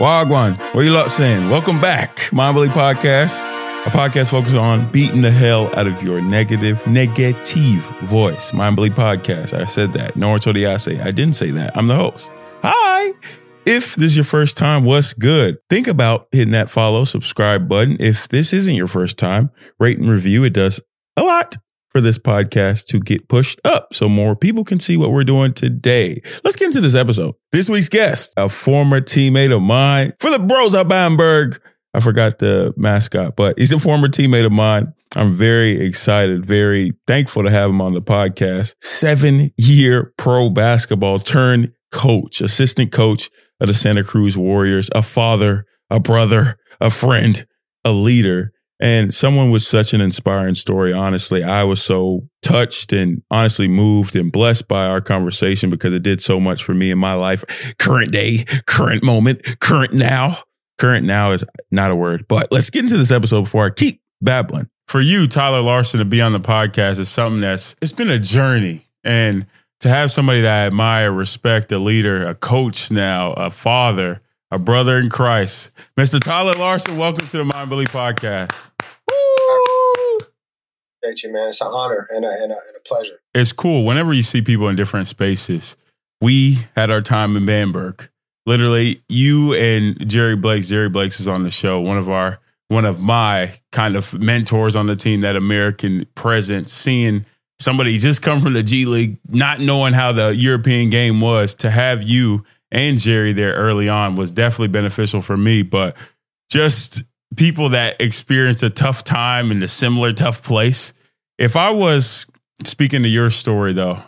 Wagwan, what you lot saying? Welcome back, Mind Bully Podcast, a podcast focused on beating the hell out of your negative, negative voice. Mind Bully Podcast. I said that. No one told I say. I didn't say that. I'm the host. Hi. If this is your first time, what's good? Think about hitting that follow, subscribe button. If this isn't your first time, rate and review. It does a lot for this podcast to get pushed up so more people can see what we're doing today. Let's get into this episode. This week's guest, a former teammate of mine for the Brose of Bamberg. I forgot the mascot, but he's a former teammate of mine. I'm very excited, very thankful to have him on the podcast. Seven year pro basketball turned coach, assistant coach of the Santa Cruz Warriors, a father, a brother, a friend, a leader and someone with such an inspiring story. Honestly, I was so touched and honestly moved and blessed by our conversation because it did so much for me in my life. Current day, current moment, current now. Current now is not a word, but let's get into this episode before I keep babbling. For you, Tyler Larson, to be on the podcast is something that's, it's been a journey. And to have somebody that I admire, respect, a leader, a coach now, a father, a brother in Christ. Mr. Tyler Larson, welcome to the Mind Bully Podcast. Thank you, man. It's an honor and a, and, a, and a pleasure. It's cool. Whenever you see people in different spaces, we had our time in Bamberg. Literally, you and Jerry Blakes. Jerry Blakes was on the show. One of our, one of my kind of mentors on the team. That American presence, seeing somebody just come from the G League, not knowing how the European game was, to have you and Jerry there early on was definitely beneficial for me. But just people that experience a tough time in a similar tough place. If I was speaking to your story though,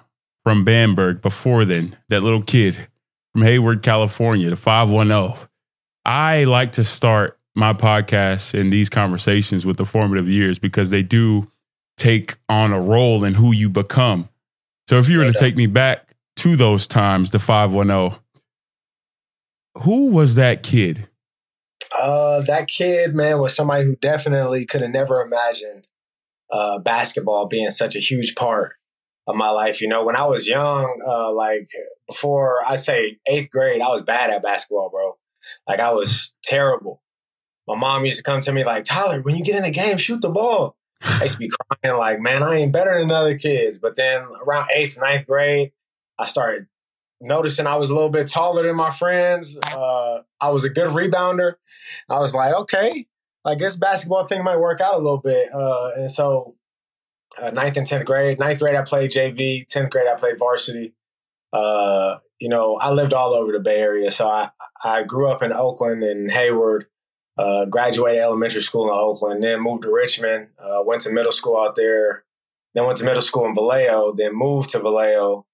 from Bamberg before then, that little kid from Hayward, California, the 510, I like to start my podcast and these conversations with the formative years because they do take on a role in who you become. So if you were to take me back to those times, the 510, who was that kid? Uh, that kid, man, was somebody who definitely could have never imagined uh, basketball being such a huge part of my life. You know, when I was young, uh, like before I say eighth grade, I was bad at basketball, bro. Like I was terrible. My mom used to come to me like, Tyler, when you get in a game, shoot the ball. I used to be crying like, man, I ain't better than other kids. But then around eighth, ninth grade, I started noticing I was a little bit taller than my friends. Uh, I was a good rebounder. I was like, okay, I guess basketball thing might work out a little bit. Uh, and so, uh, ninth and tenth grade. Ninth grade, I played JV. Tenth grade, I played varsity. Uh, you know, I lived all over the Bay Area, so I I grew up in Oakland and Hayward. Uh, graduated elementary school in Oakland, then moved to Richmond. Uh, went to middle school out there. Then went to middle school in Vallejo. Then moved to Vallejo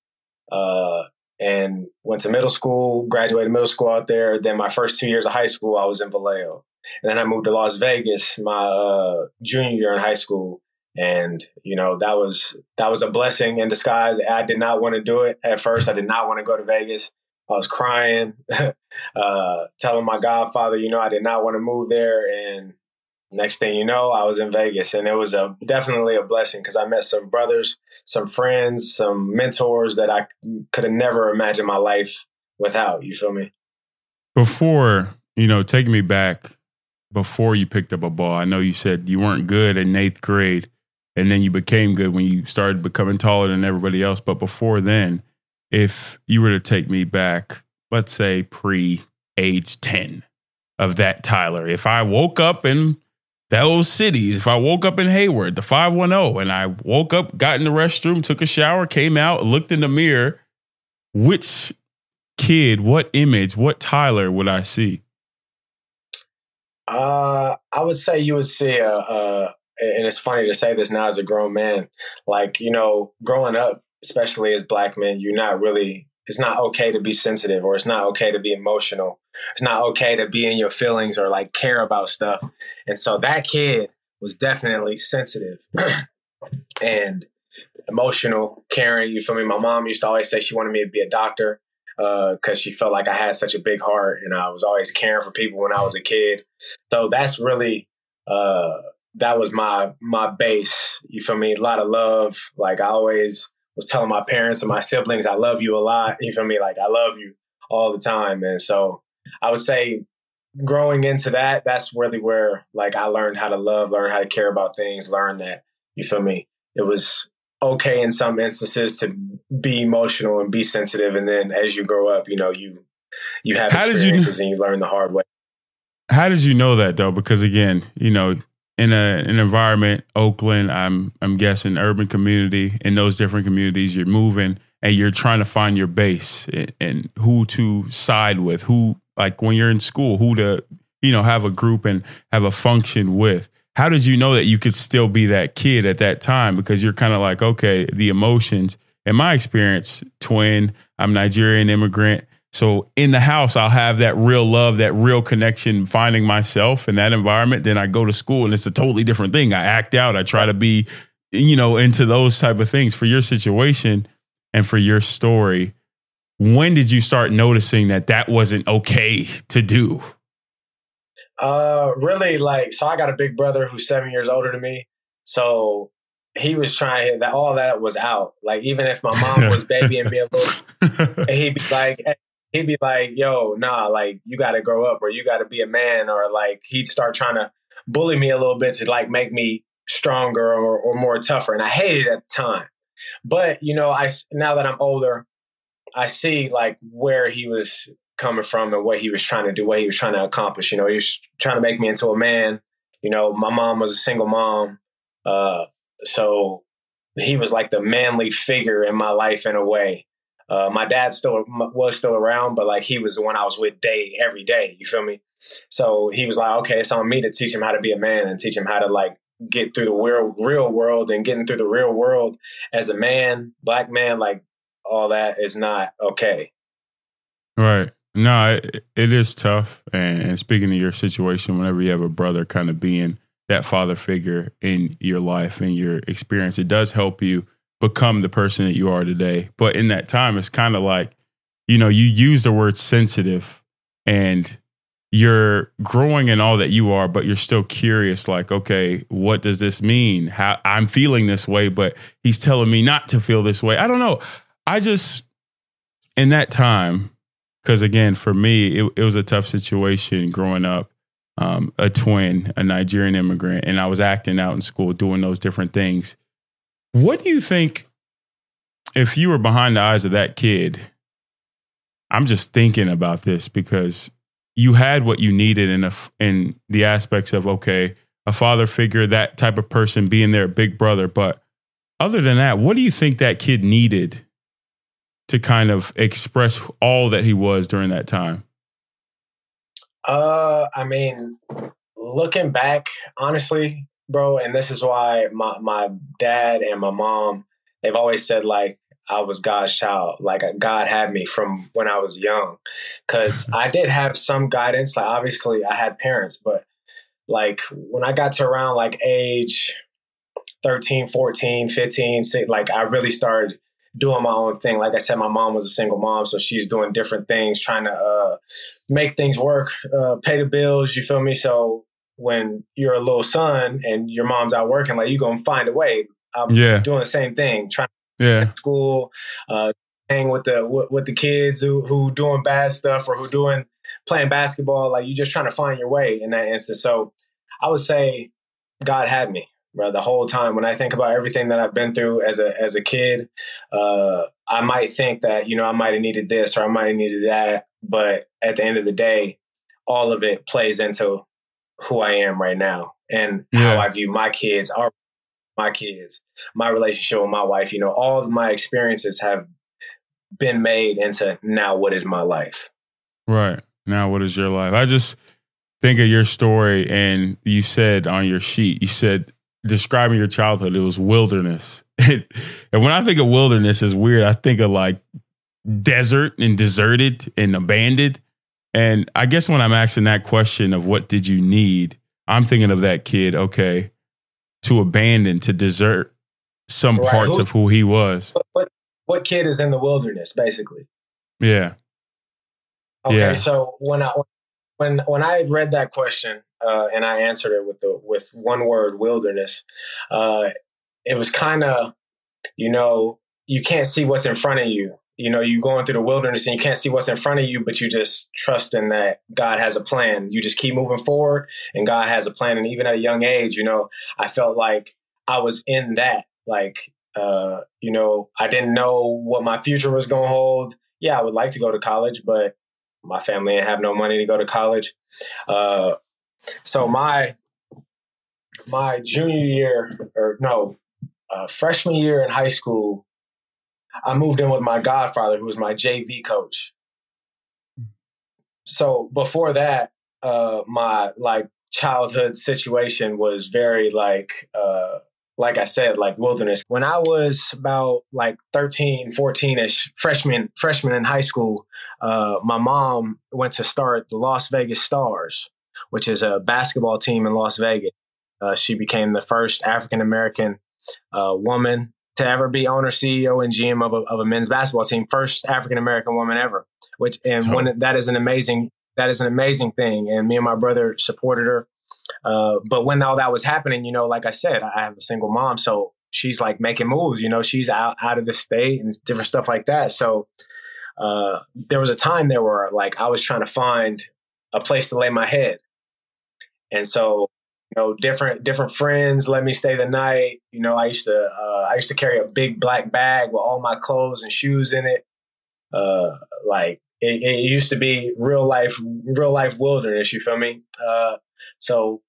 uh, and went to middle school, graduated middle school out there. Then my first two years of high school, I was in Vallejo. And then I moved to Las Vegas my uh, junior year in high school. And, you know, that was, that was a blessing in disguise. I did not want to do it at first. I did not want to go to Vegas. I was crying, uh, telling my godfather, you know, I did not want to move there. And next thing you know, I was in Vegas and it was a definitely a blessing because I met some brothers, some friends, some mentors that I could have never imagined my life without. You feel me? Before, you know, take me back before you picked up a ball. I know you said you weren't good in eighth grade and then you became good when you started becoming taller than everybody else. But before then, if you were to take me back, let's say pre age 10 of that Tyler, if I woke up and those cities, if I woke up in Hayward, the 510, and I woke up, got in the restroom, took a shower, came out, looked in the mirror, which kid, what image, what Tyler would I see? Uh, I would say you would see a, a, and it's funny to say this now as a grown man. Like, you know, growing up, especially as black men, you're not really it's not okay to be sensitive or it's not okay to be emotional. It's not okay to be in your feelings or like care about stuff. And so that kid was definitely sensitive and emotional, caring. You feel me? My mom used to always say she wanted me to be a doctor because uh, she felt like I had such a big heart and I was always caring for people when I was a kid. So that's really uh, that was my my base. You feel me? A lot of love. Like I always was telling my parents and my siblings, I love you a lot. You feel me? Like I love you all the time. And so I would say growing into that, that's really where like I learned how to love, learn how to care about things, learn that you feel me. It was okay in some instances to be emotional and be sensitive, and then as you grow up, you know you you have how experiences you, and you learn the hard way. How did you know that though? Because again, you know, in a, an environment, Oakland, I'm I'm guessing urban community. In those different communities, you're moving and you're trying to find your base and, and who to side with, who like when you're in school, who to you know have a group and have a function with. How did you know that you could still be that kid at that time? Because you're kind of like, okay, the emotions. In my experience, twin, I'm Nigerian immigrant. So in the house, I'll have that real love, that real connection, finding myself in that environment. Then I go to school and it's a totally different thing. I act out. I try to be, you know, into those type of things. For your situation and for your story, when did you start noticing that that wasn't okay to do? Uh, really, like, so I got a big brother who's seven years older than me. So he was trying that all that was out. Like, even if my mom was babying me a little, he'd be like, he'd be like, yo, nah, like you got to grow up or you got to be a man or like he'd start trying to bully me a little bit to like make me stronger or, or more tougher. And I hated it at the time. But, you know, I, now that I'm older, I see like where he was coming from and what he was trying to do, what he was trying to accomplish. You know, he was trying to make me into a man. You know, my mom was a single mom. Uh, so he was like the manly figure in my life in a way. Uh, my dad still was still around, but like he was the one I was with day every day. You feel me? So he was like, okay, it's on me to teach him how to be a man and teach him how to like get through the real real world and getting through the real world as a man, black man, like all that is not okay. Right. No, it, it is tough. And, speaking of your situation, whenever you have a brother kind of being that father figure in your life and your experience, it does help you become the person that you are today. But in that time, it's kind of like, you know, you use the word sensitive and you're growing in all that you are, but you're still curious, like, okay, what does this mean? How I'm feeling this way, but he's telling me not to feel this way. I don't know. I just, in that time, because again, for me, it, it was a tough situation growing up. Um, a twin, a Nigerian immigrant, and I was acting out in school, doing those different things what do you think if you were behind the eyes of that kid? I'm just thinking about this because you had what you needed in a, in the aspects of okay, a father figure, that type of person being their big brother, but other than that, what do you think that kid needed to kind of express all that he was during that time? Uh, I mean, looking back, honestly, bro. And this is why my my dad and my mom they've always said like I was God's child. Like God had me from when I was young. Cause I did have some guidance. Like obviously I had parents, but like when I got to around like age 13, 14, 15, like I really started doing my own thing. Like I said, my mom was a single mom, so she's doing different things, trying to uh, make things work, uh, pay the bills. You feel me? So when you're a little son and your mom's out working, like you're gonna find a way. I'm yeah. doing the same thing, trying yeah. school, uh, hang with the with, the kids who who doing bad stuff or who doing playing basketball. Like you're just trying to find your way in that instance. So I would say God had me, bro, the whole time. When I think about everything that I've been through as a as a kid, uh, I might think that you know I might have needed this or I might have needed that, but at the end of the day, all of it plays into who I am right now and yeah. how I view my kids, our my kids, my relationship with my wife. You know, all of my experiences have been made into now what is my life. Right. Now what is your life? I just think of your story and you said on your sheet, you said describing your childhood, it was wilderness. and when I think of wilderness is weird, I think of like desert and deserted and abandoned. And I guess when I'm asking that question of what did you need, I'm thinking of that kid, okay, to abandon, to desert some right. parts Who's, of who he was. What, what kid is in the wilderness, basically? Yeah. Okay, yeah. so when I when when I read that question uh, and I answered it with the with one word, wilderness, uh, it was kind of, you know, you can't see what's in front of you you know, you're going through the wilderness and you can't see what's in front of you, but you just trusting that God has a plan. You just keep moving forward and God has a plan. And even at a young age, you know, I felt like I was in that. Like, uh, you know, I didn't know what my future was going to hold. Yeah, I would like to go to college, but my family didn't have no money to go to college. Uh, so my my junior year, or no, uh, freshman year in high school, I moved in with my godfather, who was my JV coach. So before that, uh, my like childhood situation was very like, uh, like I said, like wilderness. When I was about like 13, 14 ish, freshman, freshman in high school, uh, my mom went to start the Las Vegas Stars, which is a basketball team in Las Vegas. Uh, she became the first African American uh, woman to ever be owner, CEO, and GM of a, of a men's basketball team. First African American woman ever. Which and when that is an amazing that is an amazing thing. And me and my brother supported her. Uh, but when all that was happening, you know, like I said, I have a single mom, so she's like making moves. You know, she's out out of the state and different stuff like that. So uh, there was a time there where like I was trying to find a place to lay my head, and so know, different different friends let me stay the night. You know, I used to uh, I used to carry a big black bag with all my clothes and shoes in it. Uh, like it, it, used to be real life, real life wilderness. You feel me? Uh, so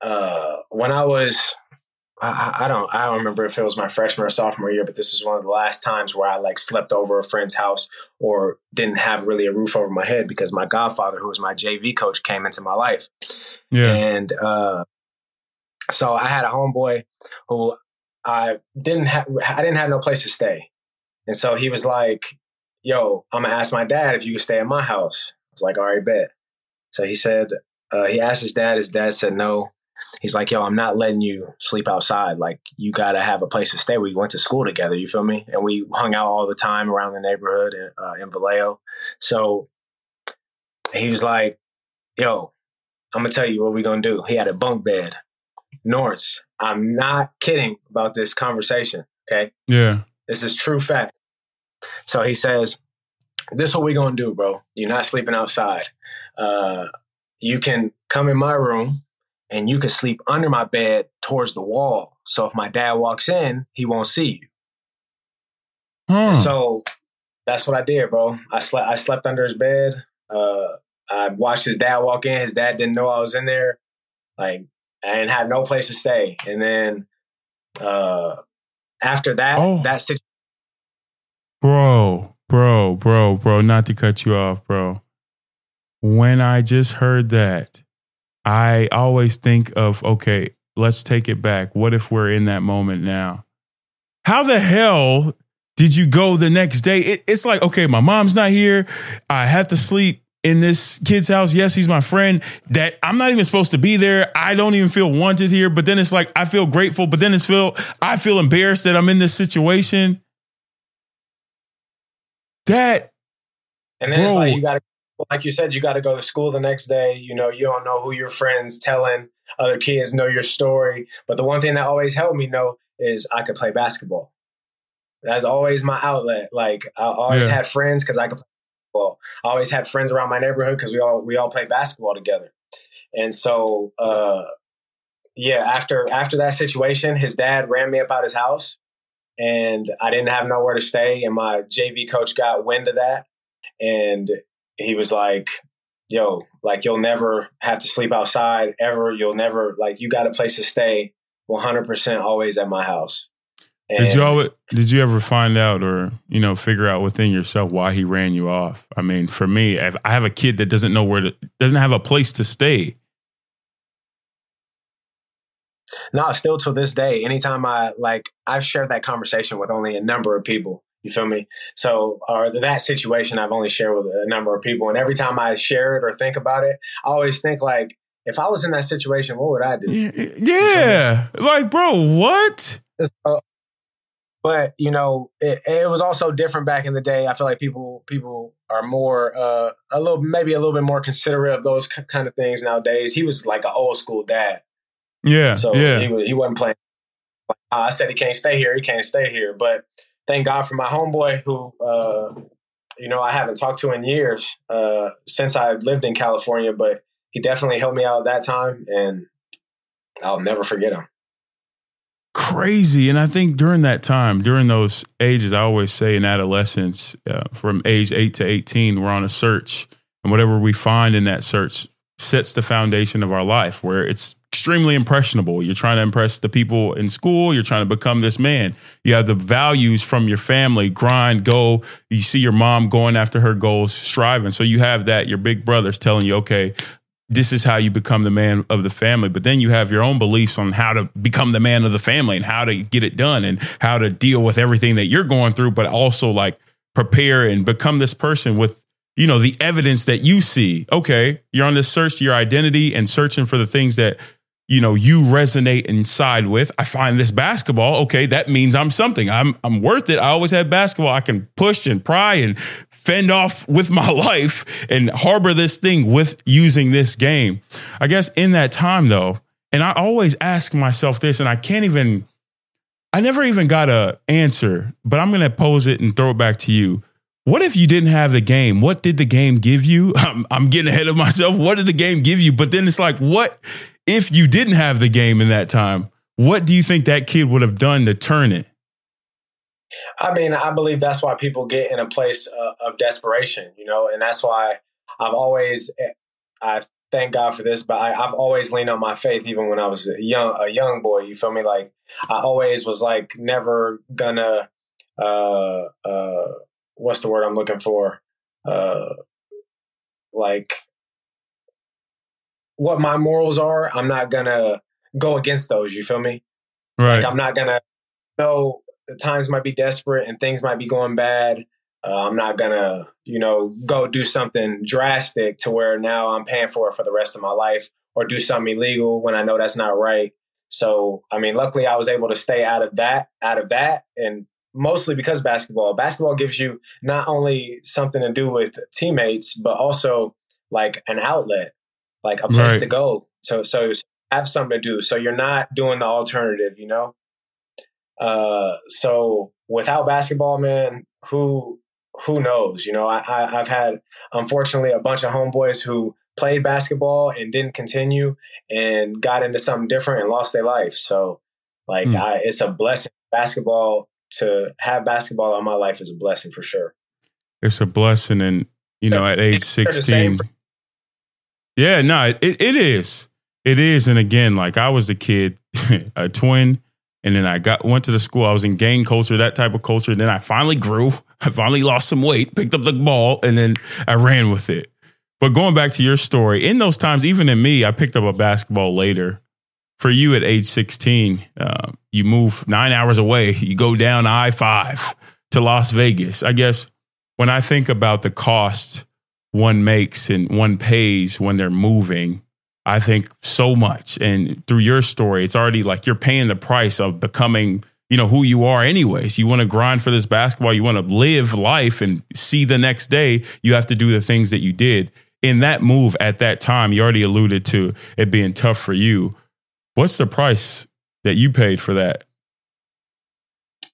uh, when I was I, I, don't I don't remember if it was my freshman or sophomore year, but this is one of the last times where I like slept over a friend's house or didn't have really a roof over my head because my godfather, who was my JV coach, came into my life. Yeah. And uh, so I had a homeboy who I didn't have I didn't have no place to stay. And so he was like, Yo, I'm gonna ask my dad if you could stay at my house. I was like, all right, bet. So he said, uh, he asked his dad, his dad said no he's like, yo, I'm not letting you sleep outside. Like, you got to have a place to stay. We went to school together, you feel me? And we hung out all the time around the neighborhood uh, in Vallejo. So he was like, yo, I'm going to tell you what we're going to do. He had a bunk bed. Norris, I'm not kidding about this conversation. Okay. Yeah. This is true fact. So he says, this is what we're going to do, bro. You're not sleeping outside. Uh, you can come in my room and you can sleep under my bed towards the wall. So if my dad walks in, he won't see you. Hmm. So that's what I did, bro. I slept. I slept under his bed. Uh, I watched his dad walk in. His dad didn't know I was in there. Like I didn't have no place to stay. And then uh, after that, oh. that situation. Bro, bro, bro, bro. Not to cut you off, bro. When I just heard that, I always think of, okay, let's take it back. What if we're in that moment now? How the hell did you go the next day? It, it's like, okay, my mom's not here. I have to sleep in this kid's house. Yes, he's my friend that I'm not even supposed to be there. I don't even feel wanted here, but then it's like, I feel grateful, but then it's feel, I feel embarrassed that I'm in this situation. That. And then bro, it's like, you got to like you said, you got to go to school the next day. You know, you don't know who your friends telling other kids know your story. But the one thing that always helped me know is I could play basketball. That's always my outlet. Like I always yeah. had friends because I could play basketball. I always had friends around my neighborhood because we all we all played basketball together. And so, uh, yeah, after after that situation, his dad ran me up out of his house, and I didn't have nowhere to stay. And my JV coach got wind of that, and he was like, yo, like you'll never have to sleep outside ever. You'll never like you got a place to stay 100% always at my house. And did you always, did you ever find out or you know figure out within yourself why he ran you off? I mean, for me, I have a kid that doesn't know where to doesn't have a place to stay. No, still to this day, anytime I like, I've shared that conversation with only a number of people. You feel me? So, or that situation I've only shared with a number of people. And every time I share it or think about it, I always think like, if I was in that situation, what would I do? Yeah. Like, bro, what? So, but you know, it, it, was also different back in the day. I feel like people people are more uh, a little maybe a little bit more considerate of those kind of things nowadays. He was like an old school dad. Yeah. So yeah. he he wasn't playing. Like, I said he can't stay here. He can't stay here. But thank God for my homeboy who, uh, you know, I haven't talked to in years uh, since I lived in California, but he definitely helped me out at that time, and I'll never forget him. Crazy, and I think during that time, during those ages, I always say in adolescence, uh, from age eight to eighteen, we're on a search, and whatever we find in that search sets the foundation of our life. Where it's extremely impressionable. You're trying to impress the people in school. You're trying to become this man. You have the values from your family, grind, go. You see your mom going after her goals, striving. So you have that. Your big brother's telling you, okay, this is how you become the man of the family. But then you have your own beliefs on how to become the man of the family and how to get it done and how to deal with everything that you're going through, but also like prepare and become this person with you know the evidence that you see okay you're on this search to your identity and searching for the things that you know you resonate inside with i find this basketball okay that means i'm something i'm i'm worth it i always had basketball i can push and pry and fend off with my life and harbor this thing with using this game i guess in that time though and i always ask myself this and i can't even i never even got a answer but i'm going to pose it and throw it back to you what if you didn't have the game? What did the game give you? I'm, I'm getting ahead of myself. What did the game give you? But then it's like, what if you didn't have the game in that time, what do you think that kid would have done to turn it? I mean, I believe that's why people get in a place uh, of desperation, you know, and that's why I've always, eh, I thank God for this, but I, have always leaned on my faith, even when I was a young, a young boy. You feel me? Like I always was like never gonna, uh, uh, what's the word I'm looking for? Uh, like what my morals are, I'm not gonna go against those. You feel me? Right. Like I'm not gonna know the times might be desperate and things might be going bad. Uh, I'm not gonna, you know, go do something drastic to where now I'm paying for it for the rest of my life, or do something illegal when I know that's not right. So, I mean, luckily I was able to stay out of that, out of that, and mostly because basketball. Basketball gives you not only something to do with teammates, but also like an outlet like a place right. to go. So so have something to do. So you're not doing the alternative, you know. Uh, so without basketball, man, who who knows? You know, I, I have had unfortunately a bunch of homeboys who played basketball and didn't continue and got into something different and lost their life. So like mm. I, it's a blessing. Basketball to have basketball in my life is a blessing for sure. It's a blessing, and you know, at age sixteen, yeah, no, it, it is. It is. And again, like I was the kid, a twin, and then I got went to the school. I was in gang culture, that type of culture. And then I finally grew. I finally lost some weight, picked up the ball, and then I ran with it. But going back to your story, in those times, even in me, I picked up a basketball later. For you at age 16, uh, you move nine hours away, you go down I 5 to Las Vegas. I guess when I think about the cost one makes and one pays when they're moving, I think so much. And through your story, it's already like you're paying the price of becoming, you know, who you are anyways. You want to grind for this basketball, you want to live life and see the next day, you have to do the things that you did. In that move at that time, you already alluded to it being tough for you. What's the price that you paid for that?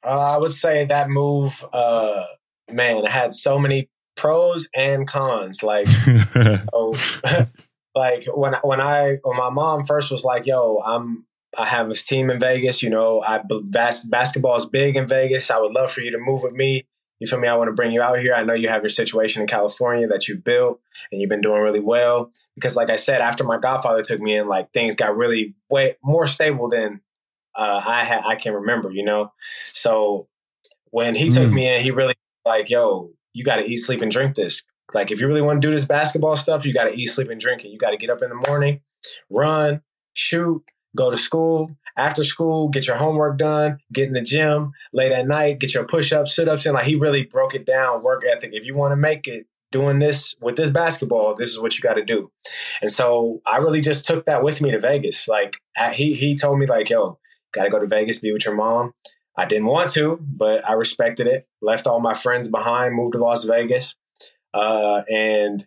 Uh, I would say that move, uh, man, had so many pros and cons. Like, oh, like when when I when my mom first was like, "Yo, I'm I have this team in Vegas. You know, I bas- basketball is big in Vegas. I would love for you to move with me. You feel me? I want to bring you out here. I know you have your situation in California that you built and you've been doing really well. Because, like I said, after my godfather took me in, like things got really way more stable than uh, I had. I can remember. You know, so when he mm. took me in, he really like, yo, you got to eat, sleep, and drink this. Like, if you really want to do this basketball stuff, you got to eat, sleep, and drink it. You got to get up in the morning, run, shoot, go to school. After school, get your homework done, get in the gym. Late at night, get your push ups, sit ups in. Like, he really broke it down, work ethic. If you want to make it doing this with this basketball, this is what you got to do. And so I really just took that with me to Vegas. Like, he, he told me, like, yo, got to go to Vegas, be with your mom. I didn't want to, but I respected it. Left all my friends behind, moved to Las Vegas, uh, and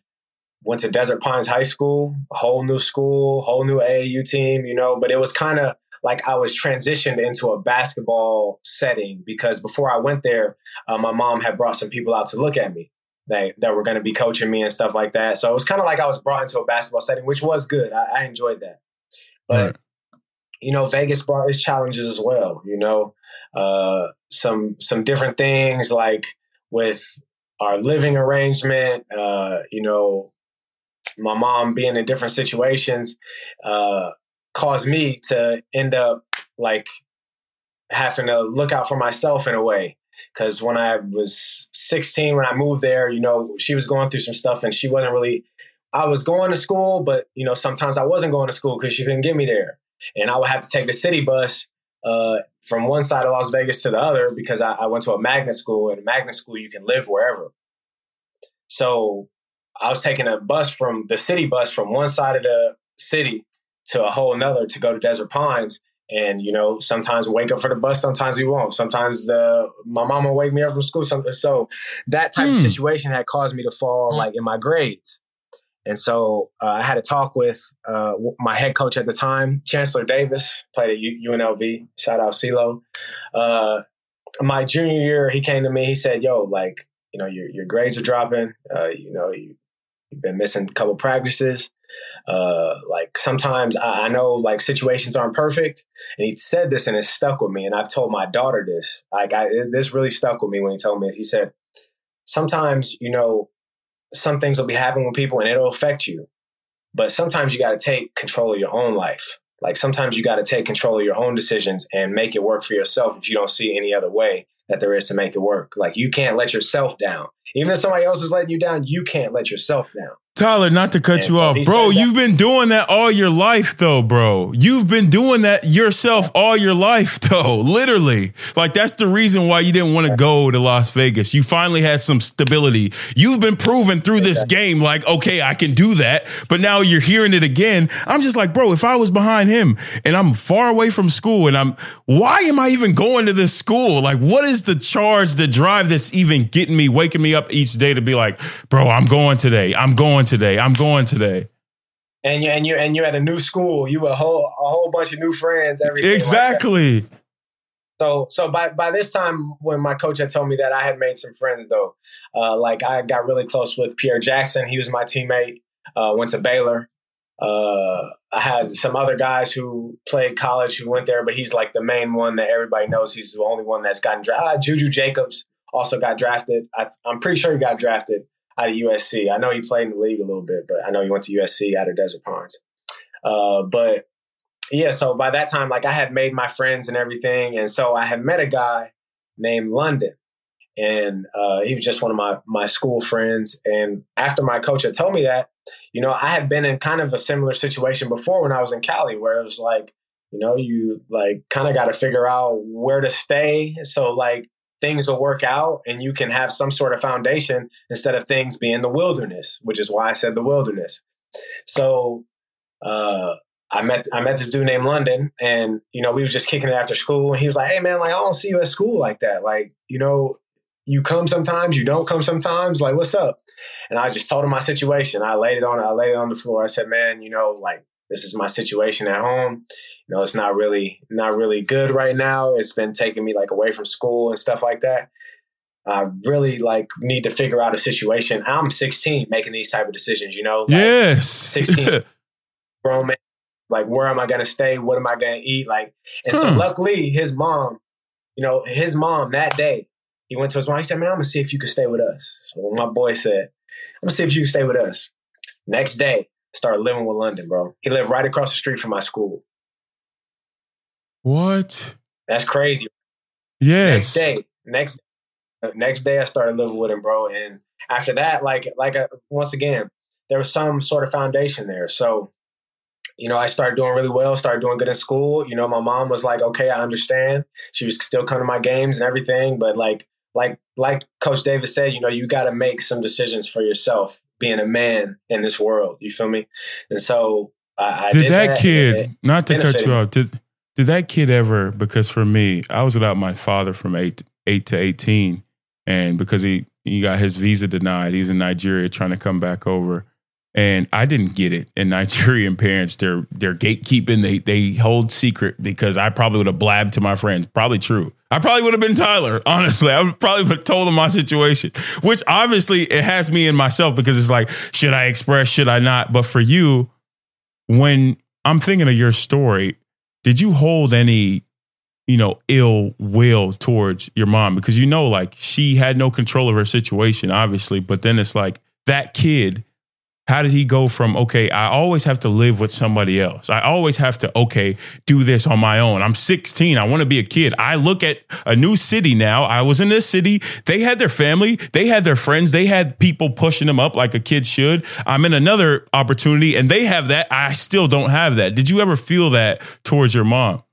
went to Desert Pines High School, a whole new school, whole new AAU team, you know. But it was kind of like I was transitioned into a basketball setting because before I went there, uh, my mom had brought some people out to look at me that, that were going to be coaching me and stuff like that. So it was kind of like I was brought into a basketball setting, which was good. I, I enjoyed that. But, right. you know, Vegas brought its challenges as well, you know, uh, some, some different things like with our living arrangement, uh, you know, my mom being in different situations, uh, caused me to end up like having to look out for myself in a way. Because when I was 16, when I moved there, you know, she was going through some stuff and she wasn't really, I was going to school, but, you know, sometimes I wasn't going to school because she couldn't get me there. And I would have to take the city bus uh, from one side of Las Vegas to the other because I, I went to a magnet school. And a magnet school, you can live wherever. So I was taking a bus from the city bus from one side of the city to a whole nother to go to Desert Pines. And you know, sometimes wake up for the bus, sometimes we won't. Sometimes the my mom will wake me up from school. So that type of hmm. situation had caused me to fall like in my grades. And so uh, I had a talk with uh, my head coach at the time, Chancellor Davis, played at UNLV. Shout out CeeLo. Uh, my junior year, he came to me. He said, "Yo, like, you know, your your grades are dropping. Uh, you know, you, you've been missing a couple practices. Uh, like sometimes I, I, know like situations aren't perfect, and he said this and it stuck with me. And I've told my daughter this. Like I, it, this really stuck with me when he told me. He said, sometimes you know some things will be happening with people and it'll affect you, but sometimes you got to take control of your own life. Like sometimes you got to take control of your own decisions and make it work for yourself if you don't see any other way that there is to make it work. Like you can't let yourself down. Even if somebody else is letting you down, you can't let yourself down. Tyler, not to cut and you so off, bro. You've been doing that all your life, though, bro. You've been doing that yourself all your life, though. Literally, like that's the reason why you didn't want to go to Las Vegas. You finally had some stability. You've been proven through this game, like, okay, I can do that. But now you're hearing it again. I'm just like, bro, if I was behind him and I'm far away from school, and I'm, why am I even going to this school? Like, what is the charge, the drive that's even getting me, waking me up each day to be like, bro, I'm going today. I'm going going today. I'm going today. And you and you and you're at a new school. You a whole a whole bunch of new friends. Everything exactly. Like so so by by this time when my coach had told me that I had made some friends though. Uh, like I got really close with Pierre Jackson. He was my teammate. Uh, went to Baylor. Uh, I had some other guys who played college who went there, but he's like the main one that everybody knows. He's the only one that's gotten drafted. Uh, Juju Jacobs also got drafted. I, am pretty sure he got drafted out of USC. I know he played in the league a little bit, but I know he went to USC out of Desert Pines. Uh, but yeah, so by that time, like I had made my friends and everything, and so I had met a guy named London, and uh, he was just one of my my school friends. And after my coach had told me that, you know, I had been in kind of a similar situation before when I was in Cali, where it was like, you know, you like kind of got to figure out where to stay. So like things will work out and you can have some sort of foundation instead of things being the wilderness, which is why I said the wilderness. So uh, I met I met this dude named London, and you know we was just kicking it after school, and he was like, "Hey man, like I don't see you at school like that. Like you know, you come sometimes, you don't come sometimes. Like what's up?" And I just told him my situation. I laid it on I laid it on the floor. I said, "Man, you know, like this is my situation at home. You know, it's not really not really good right now. It's been taking me like away from school and stuff like that. I really like need to figure out a situation. I'm 16 making these type of decisions, you know? Like yes. 16 grown man. Like, where am I going to stay? What am I going to eat? Like, and so hmm. luckily his mom, you know, his mom that day, he went to his mom. He said, man, I'm to see if you can stay with us. So my boy said, I'm to see if you can stay with us. Next day, started living with London, bro. He lived right across the street from my school. What? That's crazy. Yes. Next day, next next day, I started living with him, bro. And after that, like like uh, once again, there was some sort of foundation there. So, you know, I started doing really well, started doing good in school. You know, my mom was like, "Okay, I understand." She was still coming to my games and everything, but like like like Coach Davis said, you know, you got to make some decisions for yourself being a man in this world. You feel me? And so I, I did, did, that, that kid. Not to cut you off. Did did that kid ever? Because for me, I was without my father from eight eight to eighteen, and because he he got his visa denied, he was in Nigeria trying to come back over. And I didn't get it. And Nigerian parents, they're they're gatekeeping. They they hold secret because I probably would have blabbed to my friends. Probably true. I probably would have been Tyler. Honestly, I probably would have told them my situation, which obviously it has me in myself because it's like, should I express? Should I not? But for you, when I'm thinking of your story, did you hold any you know, ill will towards your mom because you know, like she had no control of her situation, obviously. But then it's like that kid, how did he go from, okay, I always have to live with somebody else? I always have to, okay, do this on my own. I'm 16. I want to be a kid. I look at a new city now. I was in this city. They had their family, they had their friends, they had people pushing them up like a kid should. I'm in another opportunity and they have that. I still don't have that. Did you ever feel that towards your mom?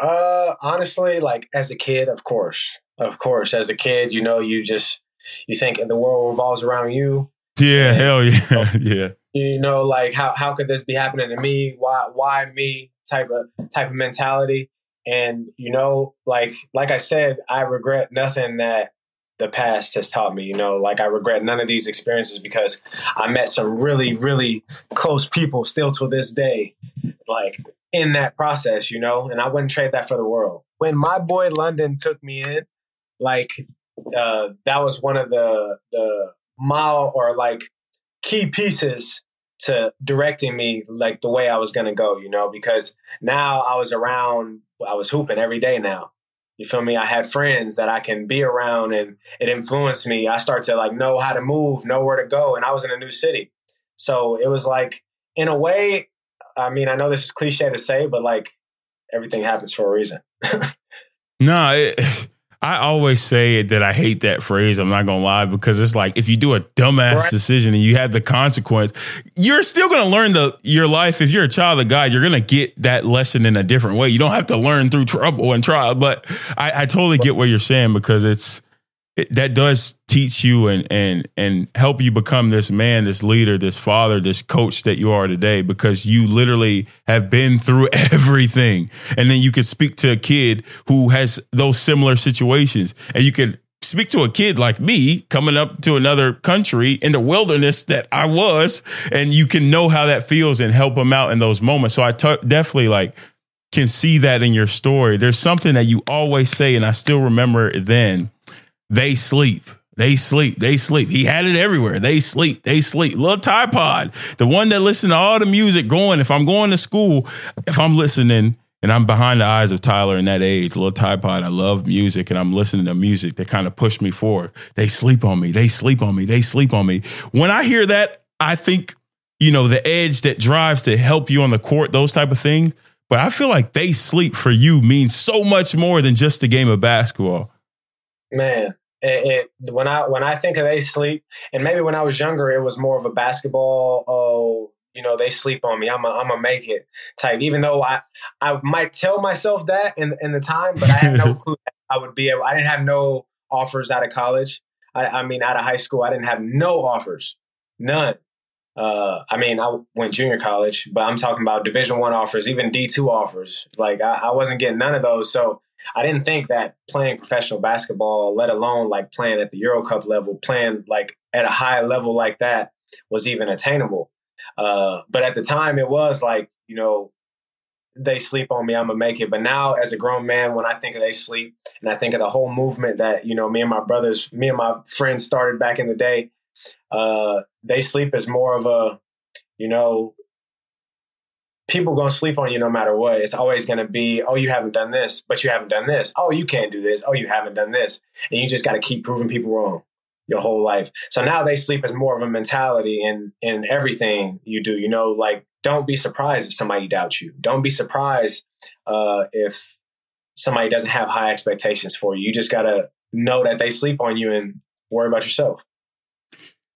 Uh, honestly, like as a kid, of course, of course, as a kid, you know, you just you think the world revolves around you. Yeah, hell yeah, yeah. You know, like how how could this be happening to me? Why why me? Type of type of mentality. And you know, like like I said, I regret nothing that the past has taught me. You know, like I regret none of these experiences because I met some really, really close people still to this day. Like in that process, you know, and I wouldn't trade that for the world. When my boy London took me in, like uh, that was one of the the mile or like key pieces to directing me like the way I was gonna go, you know, because now I was around, I was hooping every day now. You feel me? I had friends that I can be around and it influenced me. I start to like know how to move, know where to go, and I was in a new city. So it was like, in a way, I mean, I know this is cliche to say, but like everything happens for a reason. no, it, I always say it that I hate that phrase. I'm not gonna lie because it's like if you do a dumbass right. decision and you have the consequence, you're still gonna learn the your life. If you're a child of God, you're gonna get that lesson in a different way. You don't have to learn through trouble and trial. But I, I totally get what you're saying because it's it, that does teach you and and and help you become this man, this leader, this father, this coach that you are today because you literally have been through everything. And then you can speak to a kid who has those similar situations and you can speak to a kid like me coming up to another country in the wilderness that I was and you can know how that feels and help them out in those moments. So I t- definitely like can see that in your story. There's something that you always say and I still remember then they sleep. They sleep. They sleep. He had it everywhere. They sleep. They sleep. Little Ty Pod, the one that listened to all the music going. If I'm going to school, if I'm listening and I'm behind the eyes of Tyler in that age, little Ty Pod, I love music and I'm listening to music that kind of push me forward. They sleep on me. They sleep on me. They sleep on me. When I hear that, I think, you know, the edge that drives to help you on the court, those type of things. But I feel like they sleep for you means so much more than just the game of basketball. Man, it, it, when I when I think of they sleep, and maybe when I was younger, it was more of a basketball. Oh, you know, they sleep on me. I'm a, I'm a make it type. Even though I I might tell myself that in in the time, but I had no clue I would be able. I didn't have no offers out of college. I, I mean, out of high school, I didn't have no offers, none. Uh, I mean, I went junior college, but I'm talking about Division One offers, even D two offers. Like I, I wasn't getting none of those. So I didn't think that playing professional basketball, let alone like playing at the Euro Cup level, playing like at a high level like that was even attainable. Uh, but at the time it was like, you know, they sleep on me, I'm gonna make it. But now as a grown man, when I think of they sleep and I think of the whole movement that, you know, me and my brothers, me and my friends started back in the day, uh, they sleep is more of a, you know, people gonna sleep on you no matter what. It's always gonna be, oh, you haven't done this, but you haven't done this. Oh, you can't do this. Oh, you haven't done this, and you just got to keep proving people wrong your whole life. So now they sleep as more of a mentality in in everything you do. You know, like don't be surprised if somebody doubts you. Don't be surprised uh, if somebody doesn't have high expectations for you. You just gotta know that they sleep on you and worry about yourself.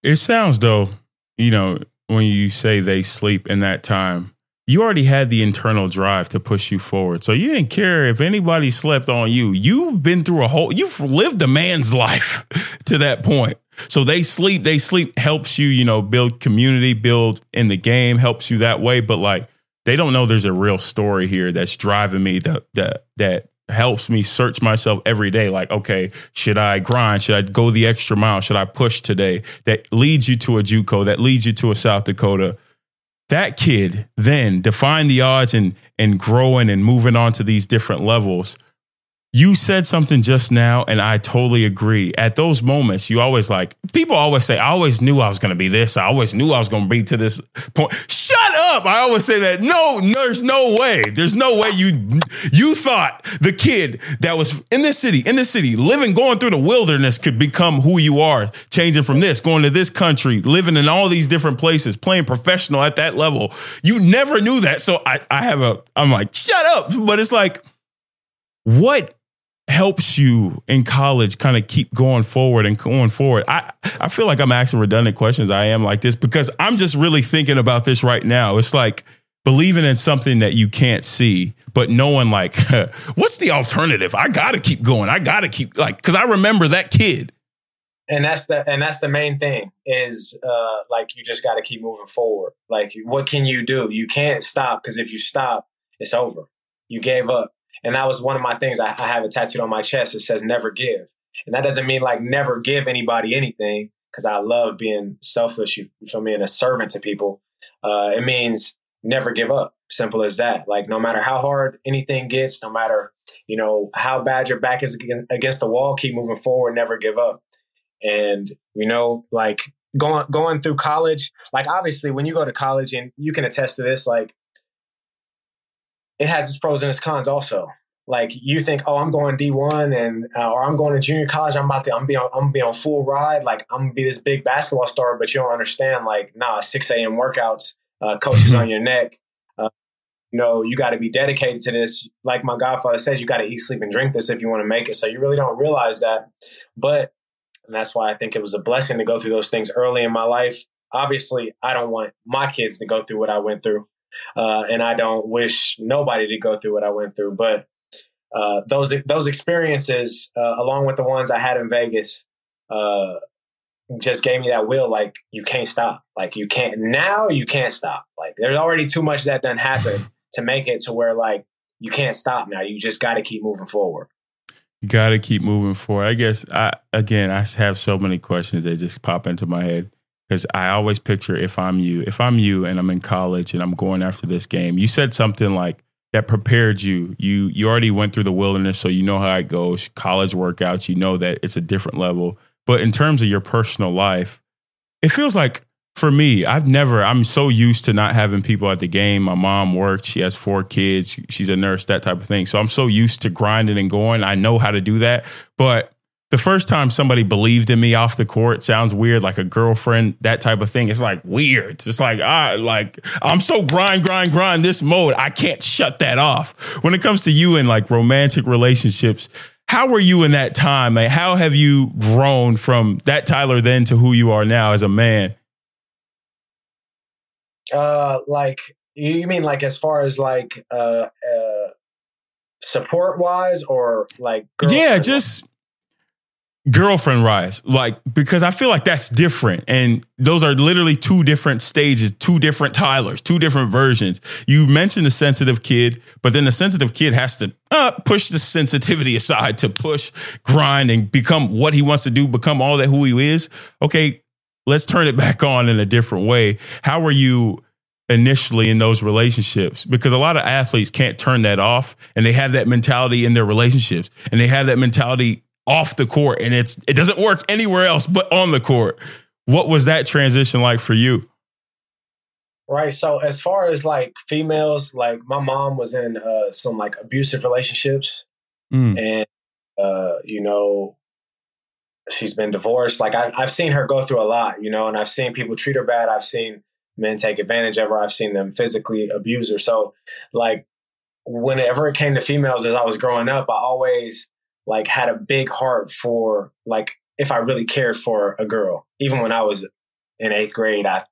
It sounds though, you know, when you say they sleep in that time you already had the internal drive to push you forward. So you didn't care if anybody slept on you. You've been through a whole, you've lived a man's life to that point. So they sleep, they sleep helps you, you know, build community, build in the game, helps you that way. But like, they don't know there's a real story here that's driving me that, that, that helps me search myself every day. Like, okay, should I grind? Should I go the extra mile? Should I push today? That leads you to a JUCO, that leads you to a South Dakota. That kid then define the odds and and growing and moving on to these different levels you said something just now, and I totally agree. At those moments, you always like people always say, "I always knew I was going to be this. I always knew I was going to be to this point." Shut up! I always say that. No, there's no way. There's no way you you thought the kid that was in this city, in this city, living, going through the wilderness, could become who you are, changing from this, going to this country, living in all these different places, playing professional at that level. You never knew that. So I, I have a. I'm like, shut up. But it's like, what helps you in college kind of keep going forward and going forward. I, I feel like I'm asking redundant questions. I am like this because I'm just really thinking about this right now. It's like believing in something that you can't see, but knowing like, what's the alternative? I got to keep going. I got to keep like, cause I remember that kid. And that's the, and that's the main thing is, uh, like, you just got to keep moving forward. Like, what can you do? You can't stop. Cause if you stop, it's over. You gave up and that was one of my things. I, I have it tattooed on my chest. It says never give. And that doesn't mean like never give anybody anything because I love being selfless. You, feel me? And a servant to people. Uh, it means never give up. Simple as that. Like no matter how hard anything gets, no matter, you know, how bad your back is against the wall, keep moving forward, never give up. And, you know, like going, going through college, like obviously when you go to college and you can attest to this, like it has its pros and its cons also. Like you think, oh, I'm going D1 and uh, or I'm going to junior college. I'm about to, I'm be on, I'm gonna be on full ride. Like I'm gonna be this big basketball star, but you don't understand. Like, nah, 6 a.m. workouts, uh, coaches on your neck. Uh, you know, you got to be dedicated to this. Like my godfather says, you got to eat, sleep, and drink this if you want to make it. So you really don't realize that. But that's why I think it was a blessing to go through those things early in my life. Obviously, I don't want my kids to go through what I went through. Uh, and I don't wish nobody to go through what I went through. But uh, those those experiences, uh, along with the ones I had in Vegas, uh, just gave me that will. Like you can't stop. Like you can't now. You can't stop. Like there's already too much that done happened to make it to where like you can't stop now. You just got to keep moving forward. You got to keep moving forward. I guess I again I have so many questions that just pop into my head because I always picture if I'm you, if I'm you and I'm in college and I'm going after this game. You said something like that prepared you. You you already went through the wilderness, so you know how it goes. College workouts, you know that it's a different level. But in terms of your personal life, it feels like for me, I've never, I'm so used to not having people at the game. My mom works, she has four kids, she's a nurse, that type of thing. So I'm so used to grinding and going. I know how to do that. But the first time somebody believed in me off the court sounds weird, like a girlfriend, that type of thing. It's like weird. It's like I like I'm so grind, grind, grind this mode. I can't shut that off. When it comes to you and like romantic relationships, how were you in that time? Like, how have you grown from that Tyler then to who you are now as a man? Uh, like you mean like as far as like uh, uh support wise or like yeah, just girlfriend rise. Like because i feel like that's different. And those are literally two different stages two different tylers two different versions. You mentioned the sensitive kid but then the sensitive kid has to uh, push the sensitivity aside to push grind and become what he wants to do become all that who he is. Okay let's turn it back on in a different way. How are you initially in those relationships? Because a lot of athletes can't turn that off and they have that mentality in their relationships and they have that mentality off the court and it's it doesn't work anywhere else but on the court. What was that transition like for you? Right. So as far as like females, like my mom was in uh, some like abusive relationships, mm. and uh, you know, she's been divorced. Like I've I've seen her go through a lot, you know, and I've seen people treat her bad. I've seen men take advantage of her. I've seen them physically abuse her. So like whenever it came to females, as I was growing up, I always like had a big heart for like if I really cared for a girl. Even when I was in eighth grade, I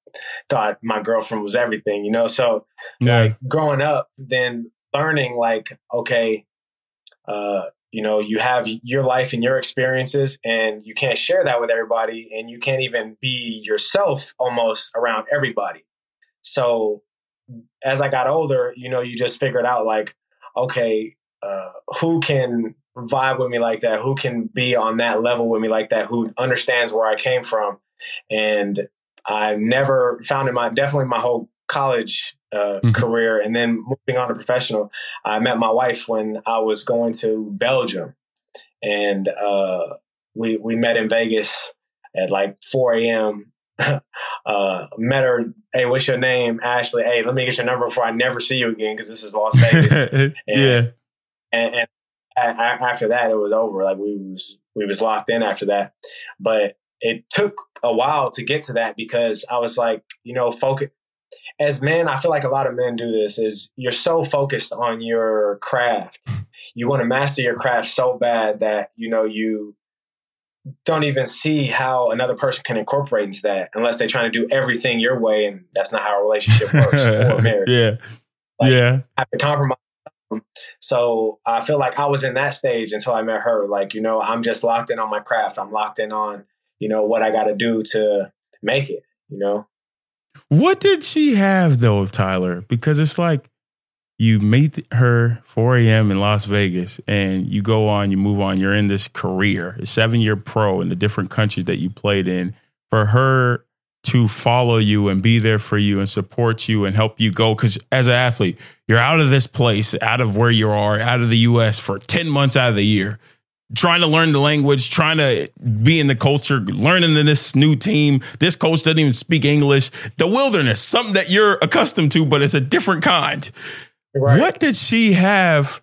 thought my girlfriend was everything, you know? So yeah. like growing up, then learning like, okay, uh, you know, you have your life and your experiences and you can't share that with everybody and you can't even be yourself almost around everybody. So as I got older, you know, you just figured out like, okay, uh, who can vibe with me like that, who can be on that level with me like that, who understands where I came from. And I never found in my definitely my whole college uh, mm-hmm. career and then moving on to professional. I met my wife when I was going to Belgium, and uh, we we met in Vegas at like 4 a.m. uh, met her. Hey, what's your name, Ashley? Hey, let me get your number before I never see you again because this is Las Vegas. yeah. And, and after that, it was over. Like we was we was locked in after that. But it took a while to get to that because I was like, you know, focus. As men, I feel like a lot of men do this. Is you're so focused on your craft, you want to master your craft so bad that you know you don't even see how another person can incorporate into that unless they're trying to do everything your way, and that's not how a relationship works or marriage. Yeah, like, yeah. Have to compromise. Um, so I feel like I was in that stage until I met her. Like you know, I'm just locked in on my craft. I'm locked in on you know what I got to do to make it. You know. What did she have though, Tyler? Because it's like you meet her 4 a.m. in Las Vegas and you go on, you move on, you're in this career, a seven year pro in the different countries that you played in. For her to follow you and be there for you and support you and help you go. Because as an athlete, you're out of this place, out of where you are, out of the US for 10 months out of the year, trying to learn the language, trying to be in the culture, learning in this new team. This coach doesn't even speak English. The wilderness, something that you're accustomed to, but it's a different kind. Right. What did she have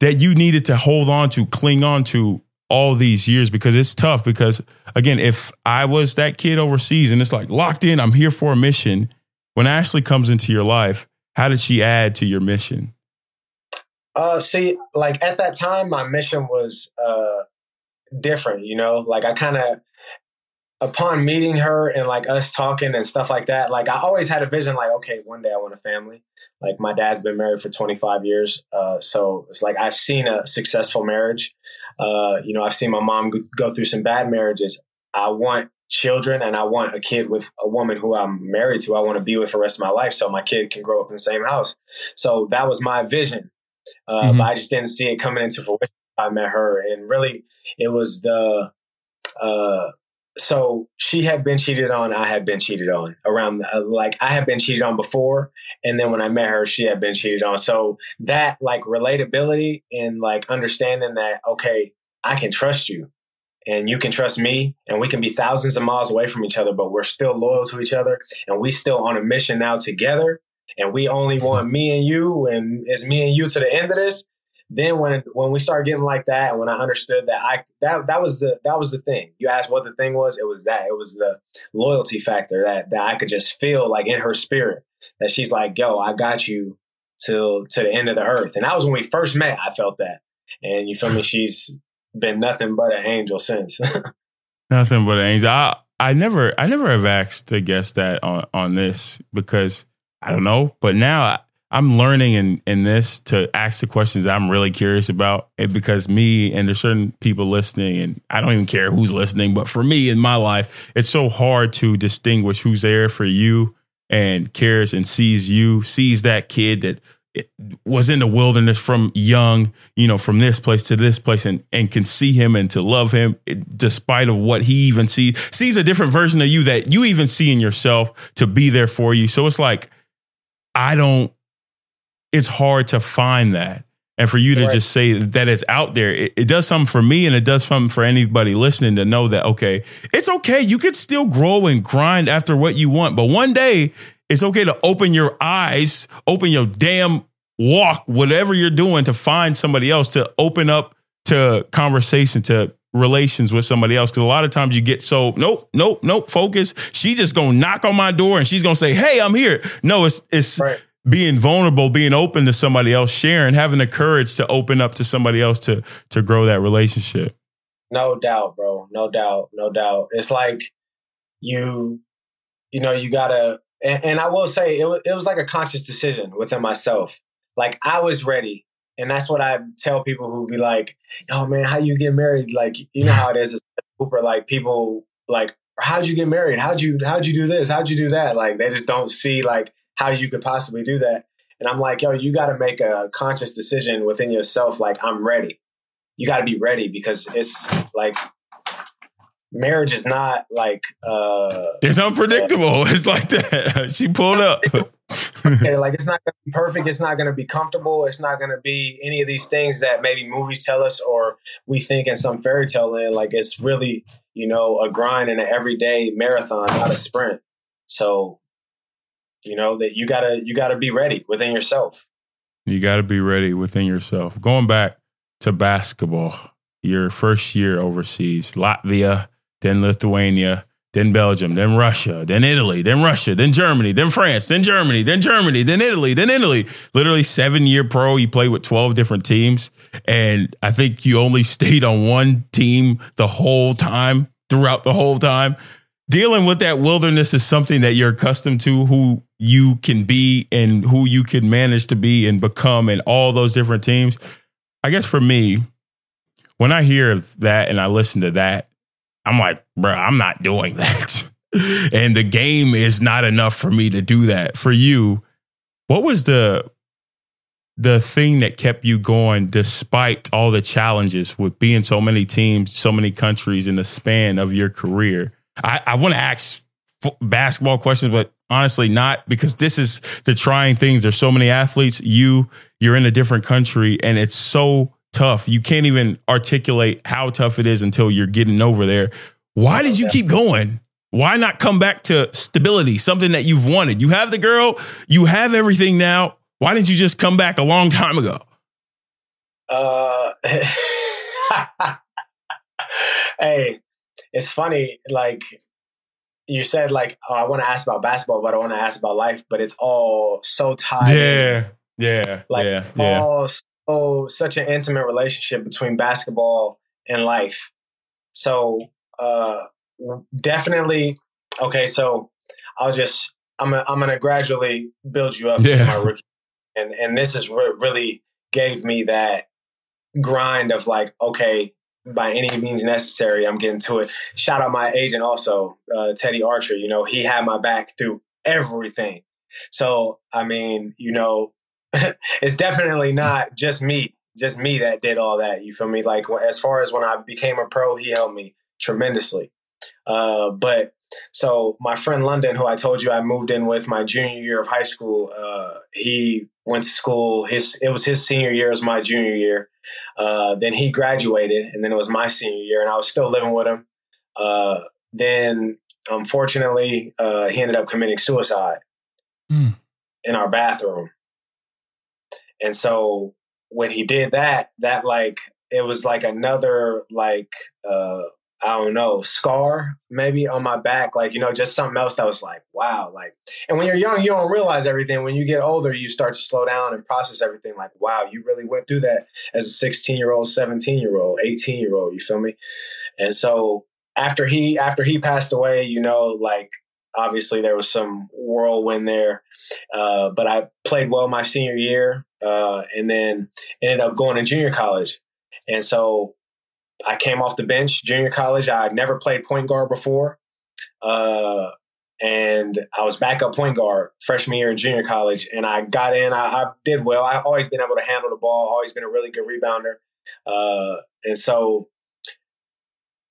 that you needed to hold on to, cling on to all these years? Because it's tough. Because again, if I was that kid overseas and it's like locked in, I'm here for a mission. When Ashley comes into your life, how did she add to your mission? Uh, see, like at that time, my mission was uh different. You know, like I kind of upon meeting her and like us talking and stuff like that, like I always had a vision like, okay, one day I want a family. Like my dad's been married for 25 years. Uh, so it's like I've seen a successful marriage. Uh, you know, I've seen my mom go through some bad marriages. I want children and I want a kid with a woman who I'm married to. I want to be with for the rest of my life so my kid can grow up in the same house. So that was my vision. Uh, mm-hmm. But I just didn't see it coming into fruition. I met her and really it was the, uh, so she had been cheated on. I had been cheated on around, uh, like I had been cheated on before. And then when I met her, she had been cheated on. So that like relatability and like understanding that, okay, I can trust you and you can trust me and we can be thousands of miles away from each other, but we're still loyal to each other and we still on a mission now together. And we only want me and you and it's me and you to the end of this then when when we started getting like that, and when I understood that I that that was the that was the thing. You asked what the thing was. It was that. It was the loyalty factor that that I could just feel like in her spirit that she's like, "Yo, I got you till to the end of the earth." And that was when we first met. I felt that, and you feel me? She's been nothing but an angel since. nothing but an angel. I I never I never have asked to guess that on on this because I don't know, but now I'm learning in in this to ask the questions I'm really curious about. It because me and there's certain people listening, and I don't even care who's listening, but for me in my life, it's so hard to distinguish who's there for you and cares and sees you, sees that kid that eh, was in the wilderness from young, you know, from this place to this place, and and can see him and to love him eh, despite of what he even sees, sees a different version of you that you even see in yourself to be there for you. So it's like I don't it's hard to find that. And for you to right. just say that it's out there, it, it, does something for me and it does something for anybody listening to know that, okay, it's okay. You could still grow and grind after what you want. But one day, it's okay to open your eyes, open your damn walk, whatever you're doing to find somebody else, to open up to conversation, to relations with somebody else. Cause a lot of times you get so, nope, nope, nope, focus. She just gonna knock on my door and she's gonna say, Hey, I'm here. No, it's, it's, right being vulnerable, being open to somebody else, sharing, having the courage to open up to somebody else to to grow that relationship. No doubt, bro. No doubt. No doubt. It's like you, you know, you gotta. And, and I will say, it was, it was like a conscious decision within myself. Like I was ready, and that's what I tell people who be like, "Yo, man, how you get married?" Like you know how it is. Cooper, like people like, "How'd you get married? How'd you how'd you do this? How'd you do that?" Like they just don't see like how you could possibly do that. And I'm like, yo, you got to make a conscious decision within yourself. Like, I'm ready. You got to be ready because it's like marriage is not like uh it's unpredictable. Uh, it's like that. she pulled up. okay, like it's not gonna be perfect, it's not gonna be comfortable, it's not gonna be any of these things that maybe movies tell us or we think in some fairy tale land. Like it's really, you know, a grind and an everyday marathon, not a sprint. So, you know, that you gotta you gotta be ready within yourself. You gotta be ready within yourself. Going back to basketball, your first year overseas, Latvia, then Lithuania, then Belgium, then Russia, then Italy, then Russia, then Germany, then France, then Germany, then Germany, then Italy, then Italy. Literally seven year pro. You played with 12 different teams. And I think you only stayed on one team the whole time, throughout the whole time. Dealing with that wilderness is something that you're accustomed to, who you can be and who you can manage to be and become and all those different teams. I guess for me, when I hear that and I listen to that, I'm like, bro, I'm not doing that. and the game is not enough for me to do that. For you, what was the the thing that kept you going despite all the challenges with being so many teams, so many countries in the span of your career? I, I want to ask basketball questions, but honestly, not because this is the trying things. There's so many athletes. You, you're in a different country, and it's so tough. You can't even articulate how tough it is until you're getting over there. Why did you keep going? Why not come back to stability, something that you've wanted? You have the girl, you have everything now. Why didn't you just come back a long time ago? Uh, hey, it's funny. Like you said, like oh, I want to ask about basketball, but I want to ask about life. But it's all so tied. Yeah, yeah, like yeah, all so such an intimate relationship between basketball and life. So uh, definitely okay. So I'll just I'm a, I'm gonna gradually build you up yeah. to my rookie, and and this is what really gave me that grind of like okay by any means necessary i'm getting to it shout out my agent also uh, teddy archer you know he had my back through everything so i mean you know it's definitely not just me, just me that did all that. You feel me? Like as far as when I became a pro, he helped me tremendously. Uh, but so my friend London, who I told you I moved in with my junior year of high school, uh, he went to school. His it was his senior year as my junior year. Uh, then he graduated, and then it was my senior year, and I was still living with him. Uh, then, unfortunately, uh, he ended up committing suicide mm. in our bathroom. And so when he did that, that like it was like another like uh I don't know, scar maybe on my back, like, you know, just something else that was like, wow, like, and when you're young, you don't realize everything. When you get older, you start to slow down and process everything like, wow, you really went through that as a 16 year old, 17 year old, 18 year old, you feel me? And so after he, after he passed away, you know, like, obviously there was some whirlwind there. Uh, but I played well my senior year uh, and then ended up going to junior college. And so I came off the bench, junior college. I had never played point guard before. Uh, and I was backup point guard freshman year in junior college. And I got in, I, I, did well. I've always been able to handle the ball, always been a really good rebounder. Uh, and so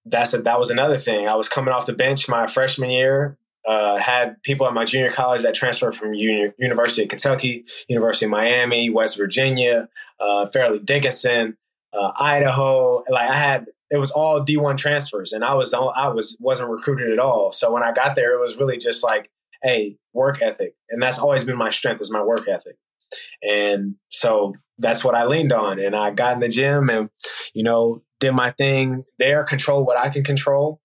that's a, that was another thing. I was coming off the bench my freshman year uh, had people at my junior college that transferred from Uni- University of Kentucky, University of Miami, West Virginia, uh, Fairleigh Dickinson, uh, Idaho. Like I had, it was all D one transfers, and I was I was wasn't recruited at all. So when I got there, it was really just like, hey, work ethic, and that's always been my strength is my work ethic, and so that's what I leaned on. And I got in the gym and you know did my thing there, control what I can control.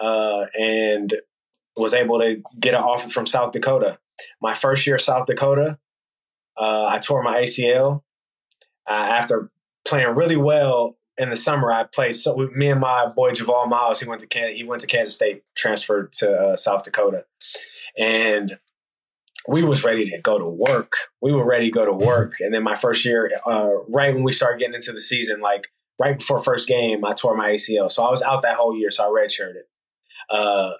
Uh, and was able to get an offer from South Dakota. My first year South Dakota, uh, I tore my ACL. Uh, after playing really well in the summer, I played so with me and my boy Javal Miles. He went to he went to Kansas State, transferred to uh, South Dakota, and we was ready to go to work. We were ready to go to work. And then my first year, uh, right when we started getting into the season, like right before first game, I tore my ACL. So I was out that whole year. So I redshirted. Uh,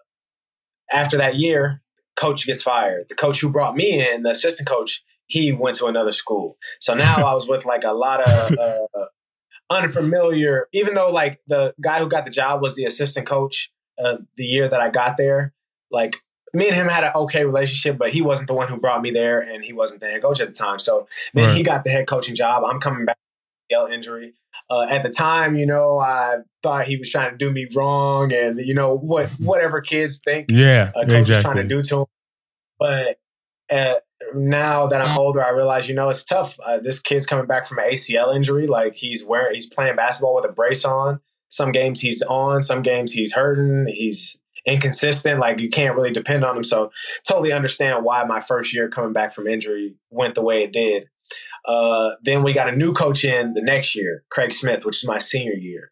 after that year, coach gets fired. The coach who brought me in, the assistant coach, he went to another school. So now I was with like a lot of uh, unfamiliar, even though like the guy who got the job was the assistant coach uh, the year that I got there. Like me and him had an okay relationship, but he wasn't the one who brought me there and he wasn't the head coach at the time. So then right. he got the head coaching job. I'm coming back injury. Uh, at the time, you know, I thought he was trying to do me wrong, and you know what, whatever kids think, yeah, a coach exactly. is trying to do to him. But uh, now that I'm older, I realize, you know, it's tough. Uh, this kid's coming back from an ACL injury. Like he's wearing, he's playing basketball with a brace on. Some games he's on, some games he's hurting. He's inconsistent. Like you can't really depend on him. So totally understand why my first year coming back from injury went the way it did. Uh, then we got a new coach in the next year, Craig Smith, which is my senior year.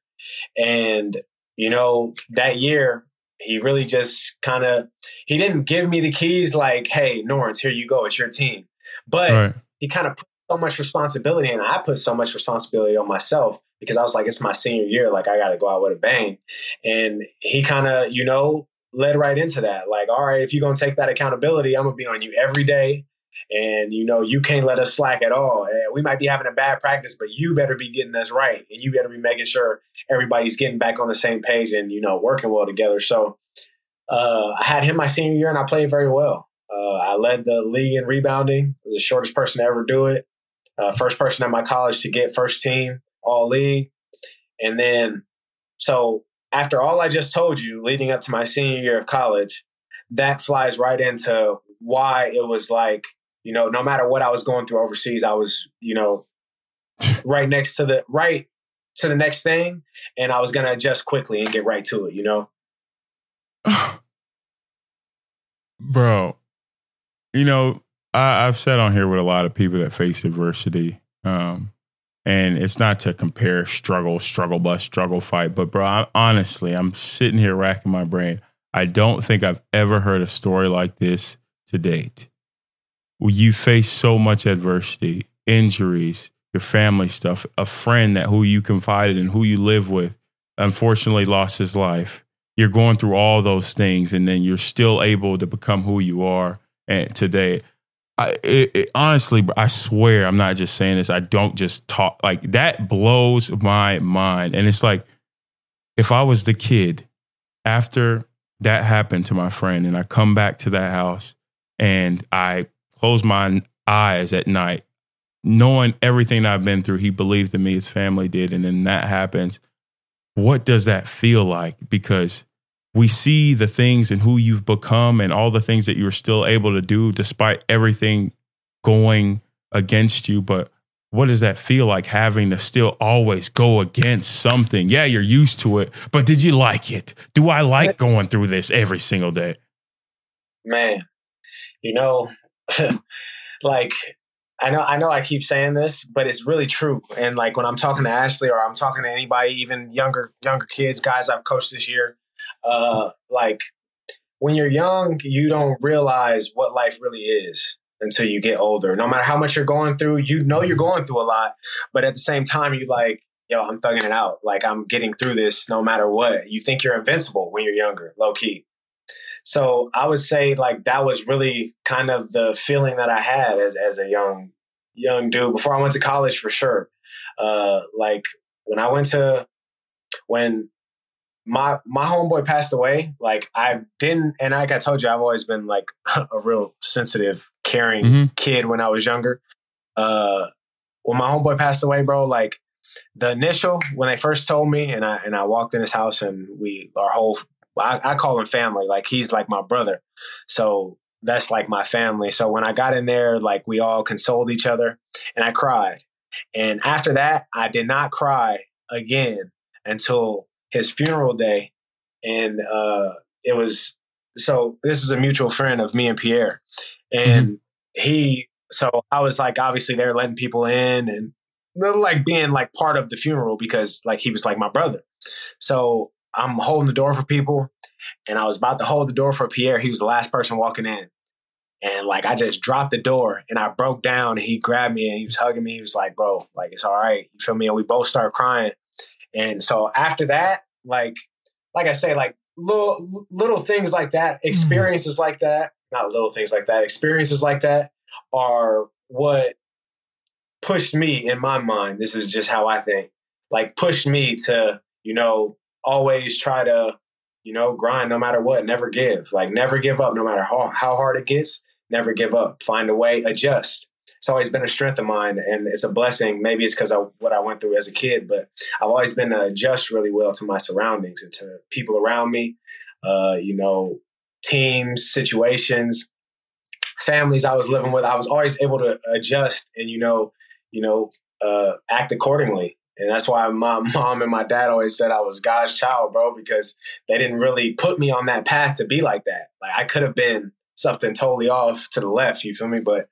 And, you know, that year, he really just kind of, he didn't give me the keys like, hey, Norense, here you go. It's your team. But right. he kind of put so much responsibility and I put so much responsibility on myself because I was like, it's my senior year. Like, I got to go out with a bang. And he kind of, you know, led right into that. Like, all right, if you're going to take that accountability, I'm going to be on you every day. And you know, you can't let us slack at all. we might be having a bad practice, but you better be getting us right, and you better be making sure everybody's getting back on the same page and you know working well together. So uh, I had him my senior year, and I played very well. Uh, I led the league in rebounding. I was the shortest person to ever do it. Uh, first person at my college to get first team all league, and then so after all I just told you, leading up to my senior year of college, that flies right into why it was like you know, no matter what I was going through overseas, I was, you know, right next to the right to the next thing, and I was gonna adjust quickly and get right to it. You know, bro. You know, I, have sat on here with a lot of people that face adversity, um, and it's not to compare struggle, struggle bus, struggle fight, but bro, I, honestly, I'm sitting here racking my brain. I don't think I've ever heard a story like this to date you face so much adversity, injuries, your family stuff, a friend that who you confided in, who you live with, unfortunately lost his life. You're going through all those things, and then you're still able to become who you are and today. I it, it, honestly, I swear, I'm not just saying this. I don't just talk like that. Blows my mind, and it's like if I was the kid after that happened to my friend, and I come back to that house and I close my eyes at night, knowing everything I've been through, he believed in me, his family did. And then that happens. What does that feel like? Because we see the things and who you've become and all the things that you're still able to do despite everything going against you. But what does that feel like having to still always go against something? Yeah, you're used to it, but did you like it? Do I like going through this every single day? Man, you know, like I know I know I keep saying this, but it's really true. And like when I'm talking to Ashley or I'm talking to anybody, even younger younger kids, guys I've coached this year, uh, like when you're young, you don't realize what life really is until you get older. No matter how much you're going through, you know you're going through a lot, but at the same time, you like, yo, I'm thugging it out. Like I'm getting through this no matter what. You think you're invincible when you're younger, low key. So I would say like that was really kind of the feeling that I had as as a young young dude before I went to college for sure. Uh, like when I went to when my my homeboy passed away, like I didn't and like I told you, I've always been like a real sensitive, caring mm-hmm. kid when I was younger. Uh when my homeboy passed away, bro, like the initial when they first told me and I and I walked in his house and we our whole I, I call him family. Like he's like my brother. So that's like my family. So when I got in there, like we all consoled each other and I cried. And after that, I did not cry again until his funeral day. And uh, it was so this is a mutual friend of me and Pierre. And mm-hmm. he, so I was like, obviously they're letting people in and like being like part of the funeral because like he was like my brother. So I'm holding the door for people, and I was about to hold the door for Pierre. He was the last person walking in. And like I just dropped the door and I broke down and he grabbed me and he was hugging me. He was like, bro, like it's all right. You feel me? And we both started crying. And so after that, like like I say, like little little things like that, mm-hmm. experiences mm-hmm. like that, not little things like that, experiences like that are what pushed me in my mind. This is just how I think. Like pushed me to, you know, always try to, you know, grind no matter what, never give. Like never give up no matter how, how hard it gets, never give up. Find a way, adjust. It's always been a strength of mine and it's a blessing. Maybe it's because of what I went through as a kid, but I've always been to adjust really well to my surroundings and to people around me, uh, you know, teams, situations, families I was living with. I was always able to adjust and, you know, you know, uh, act accordingly. And that's why my mom and my dad always said I was God's child, bro, because they didn't really put me on that path to be like that. Like I could have been something totally off to the left, you feel me? But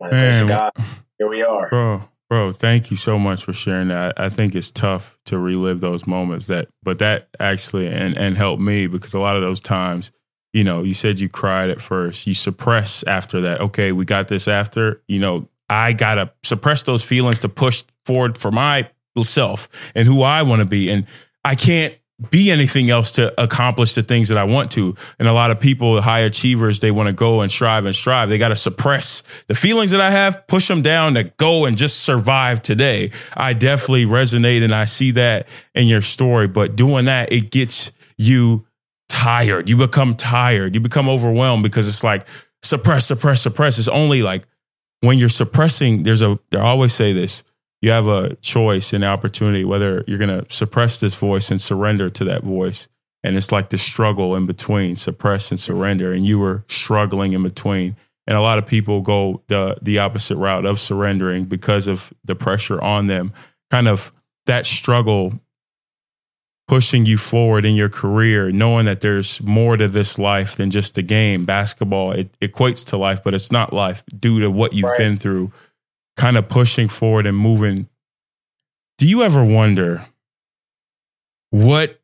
Man, God, here we are. Bro, bro, thank you so much for sharing that. I think it's tough to relive those moments that but that actually and and helped me because a lot of those times you know, you said you cried at first. You suppress after that. Okay, we got this after. You know, I got to suppress those feelings to push forward for myself and who I want to be. And I can't be anything else to accomplish the things that I want to. And a lot of people, high achievers, they want to go and strive and strive. They got to suppress the feelings that I have, push them down to go and just survive today. I definitely resonate and I see that in your story. But doing that, it gets you tired. You become tired. You become overwhelmed because it's like suppress, suppress, suppress. It's only like when you're suppressing, there's a, they always say this, you have a choice and opportunity whether you're going to suppress this voice and surrender to that voice. And it's like the struggle in between suppress and surrender. And you were struggling in between. And a lot of people go the, the opposite route of surrendering because of the pressure on them. Kind of that struggle pushing you forward in your career, knowing that there's more to this life than just the game. Basketball, it equates to life, but it's not life due to what you've right. been through, kind of pushing forward and moving. Do you ever wonder what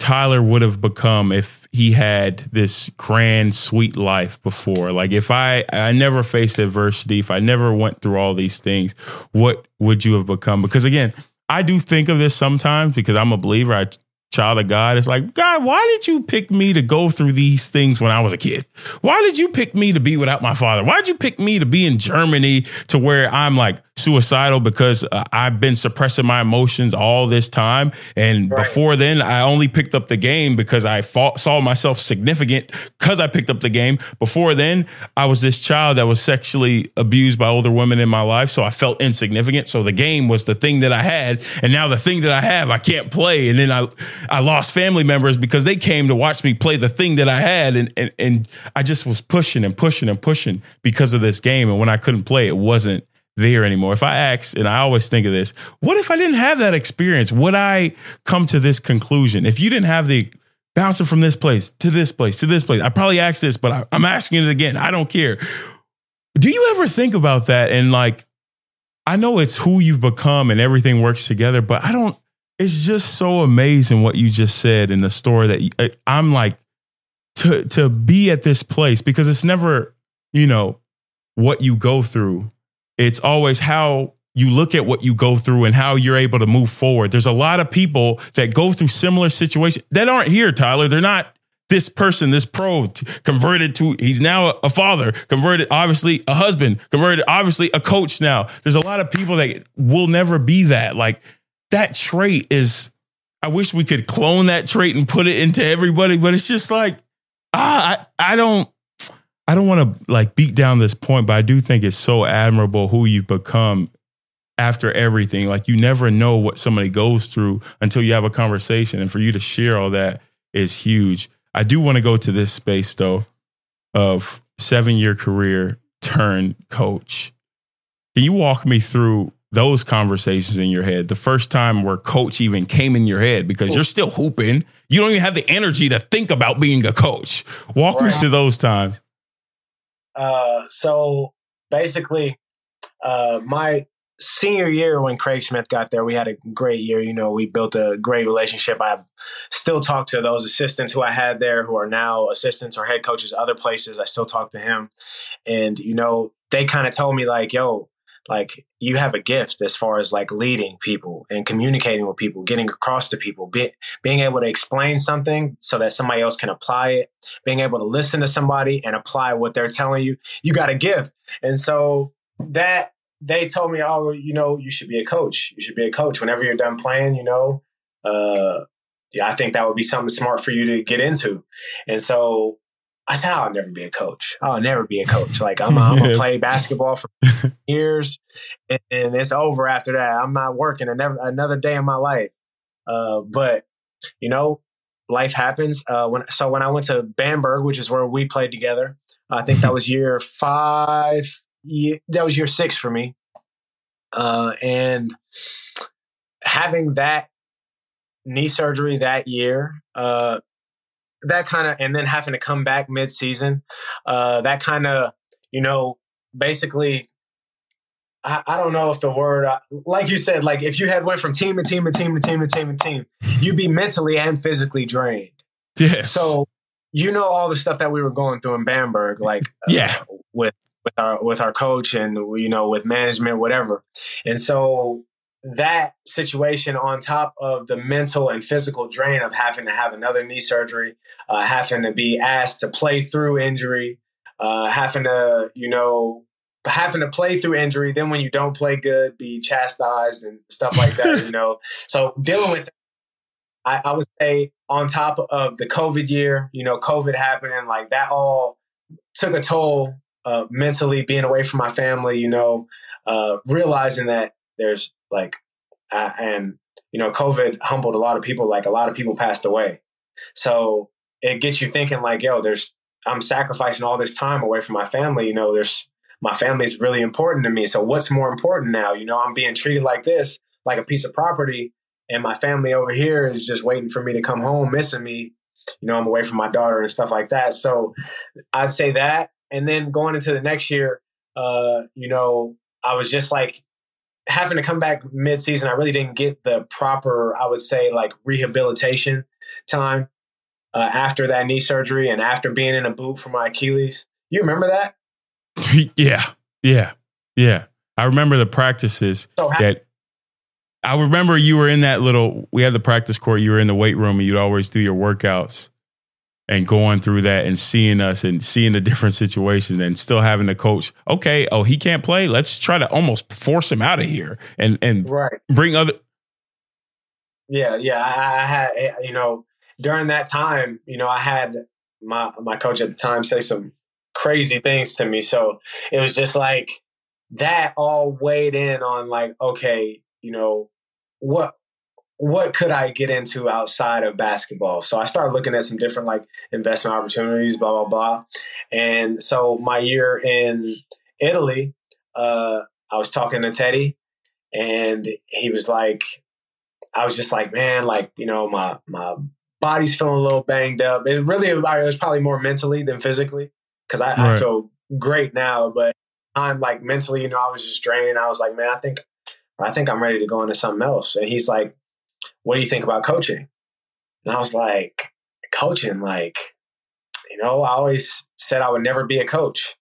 Tyler would have become if he had this grand, sweet life before? Like if I I never faced adversity, if I never went through all these things, what would you have become? Because again, I do think of this sometimes because I'm a believer. I child of God. It's like, God, why did you pick me to go through these things when I was a kid? Why did you pick me to be without my father? Why did you pick me to be in Germany to where I'm like suicidal because uh, I've been suppressing my emotions all this time. And right. before then, I only picked up the game because I fought, saw myself significant because I picked up the game. Before then, I was this child that was sexually abused by older women in my life. So I felt insignificant. So the game was the thing that I had. And now the thing that I have, I can't play. And then I, I lost family members because they came to watch me play the thing that I had. And, and, and I just was pushing and pushing and pushing because of this game. And when I couldn't play, it wasn't there anymore. If I ask, and I always think of this, what if I didn't have that experience? Would I come to this conclusion? If you didn't have the bouncing from this place to this place to this place, I probably asked this, but I, I'm asking it again. I don't care. Do you ever think about that? And like, I know it's who you've become and everything works together, but I don't, it's just so amazing what you just said in the story that you, I'm like, to, to be at this place because it's never, you know, what you go through it's always how you look at what you go through and how you're able to move forward. There's a lot of people that go through similar situations that aren't here, Tyler. They're not this person, this pro converted to, he's now a father, converted, obviously a husband, converted, obviously a coach now. There's a lot of people that will never be that. Like that trait is, I wish we could clone that trait and put it into everybody, but it's just like, ah, I, I don't, I don't want to like beat down this point, but I do think it's so admirable who you've become after everything. Like you never know what somebody goes through until you have a conversation. And for you to share all that is huge. I do want to go to this space though of seven year career turn coach. Can you walk me through those conversations in your head? The first time where coach even came in your head because you're still hooping. You don't even have the energy to think about being a coach. Walk right. me to those times. Uh, so basically, uh, my senior year when Craig Smith got there, we had a great year. You know, we built a great relationship. I still talk to those assistants who I had there who are now assistants or head coaches other places. I still talk to him. And, you know, they kind of told me like, yo, like you have a gift as far as like leading people and communicating with people, getting across to people, be, being able to explain something so that somebody else can apply it, being able to listen to somebody and apply what they're telling you. You got a gift. And so that they told me, oh, you know, you should be a coach. You should be a coach whenever you're done playing, you know. Uh, yeah, I think that would be something smart for you to get into. And so I said, I'll never be a coach. I'll never be a coach. Like I'm, I'm gonna play basketball for years, and, and, it's over after that. I'm not working another another day in my life. Uh, but you know, life happens. Uh, when so when I went to Bamberg, which is where we played together, I think that was year five. Year, that was year six for me. Uh, and having that knee surgery that year, uh, that kind of, and then having to come back mid season, uh, that kind of, you know, basically, I, I, don't know if the word, uh, like you said, like if you had went from team to team to team to team to team to team, you'd be mentally and physically drained. Yes. So, you know, all the stuff that we were going through in Bamberg, like, yeah, uh, with, with our, with our coach and, you know, with management, whatever. And so that situation on top of the mental and physical drain of having to have another knee surgery, uh, having to be asked to play through injury, uh, having to, you know, having to play through injury, then when you don't play good, be chastised and stuff like that, you know. So dealing with, I, I would say, on top of the COVID year, you know, COVID happening, like that all took a toll uh, mentally, being away from my family, you know, uh, realizing that there's like, uh, and you know, COVID humbled a lot of people. Like a lot of people passed away, so it gets you thinking. Like, yo, there's I'm sacrificing all this time away from my family. You know, there's my family is really important to me. So what's more important now? You know, I'm being treated like this, like a piece of property, and my family over here is just waiting for me to come home, missing me. You know, I'm away from my daughter and stuff like that. So I'd say that. And then going into the next year, uh, you know, I was just like having to come back mid-season, I really didn't get the proper, I would say, like rehabilitation time uh, after that knee surgery and after being in a boot for my Achilles. You remember that? yeah, yeah, yeah. I remember the practices so how- that. I remember you were in that little. We had the practice court. You were in the weight room, and you'd always do your workouts and going through that and seeing us and seeing the different situations and still having the coach, okay, oh, he can't play. Let's try to almost force him out of here and and right. bring other. Yeah, yeah. I, I had eh, you know during that time, you know, I had my my coach at the time say some crazy things to me, so it was just like that all weighed in on like okay, you know what what could I get into outside of basketball? So I started looking at some different like investment opportunities, blah blah blah. And so my year in Italy, uh, I was talking to Teddy, and he was like, I was just like, man, like you know, my my body's feeling a little banged up. It really it was probably more mentally than physically because I, right. I feel great now, but I'm like mentally, you know, I was just drained. I was like, man, I think I think I'm ready to go into something else. And he's like, what do you think about coaching? And I was like, coaching, like, you know, I always said I would never be a coach.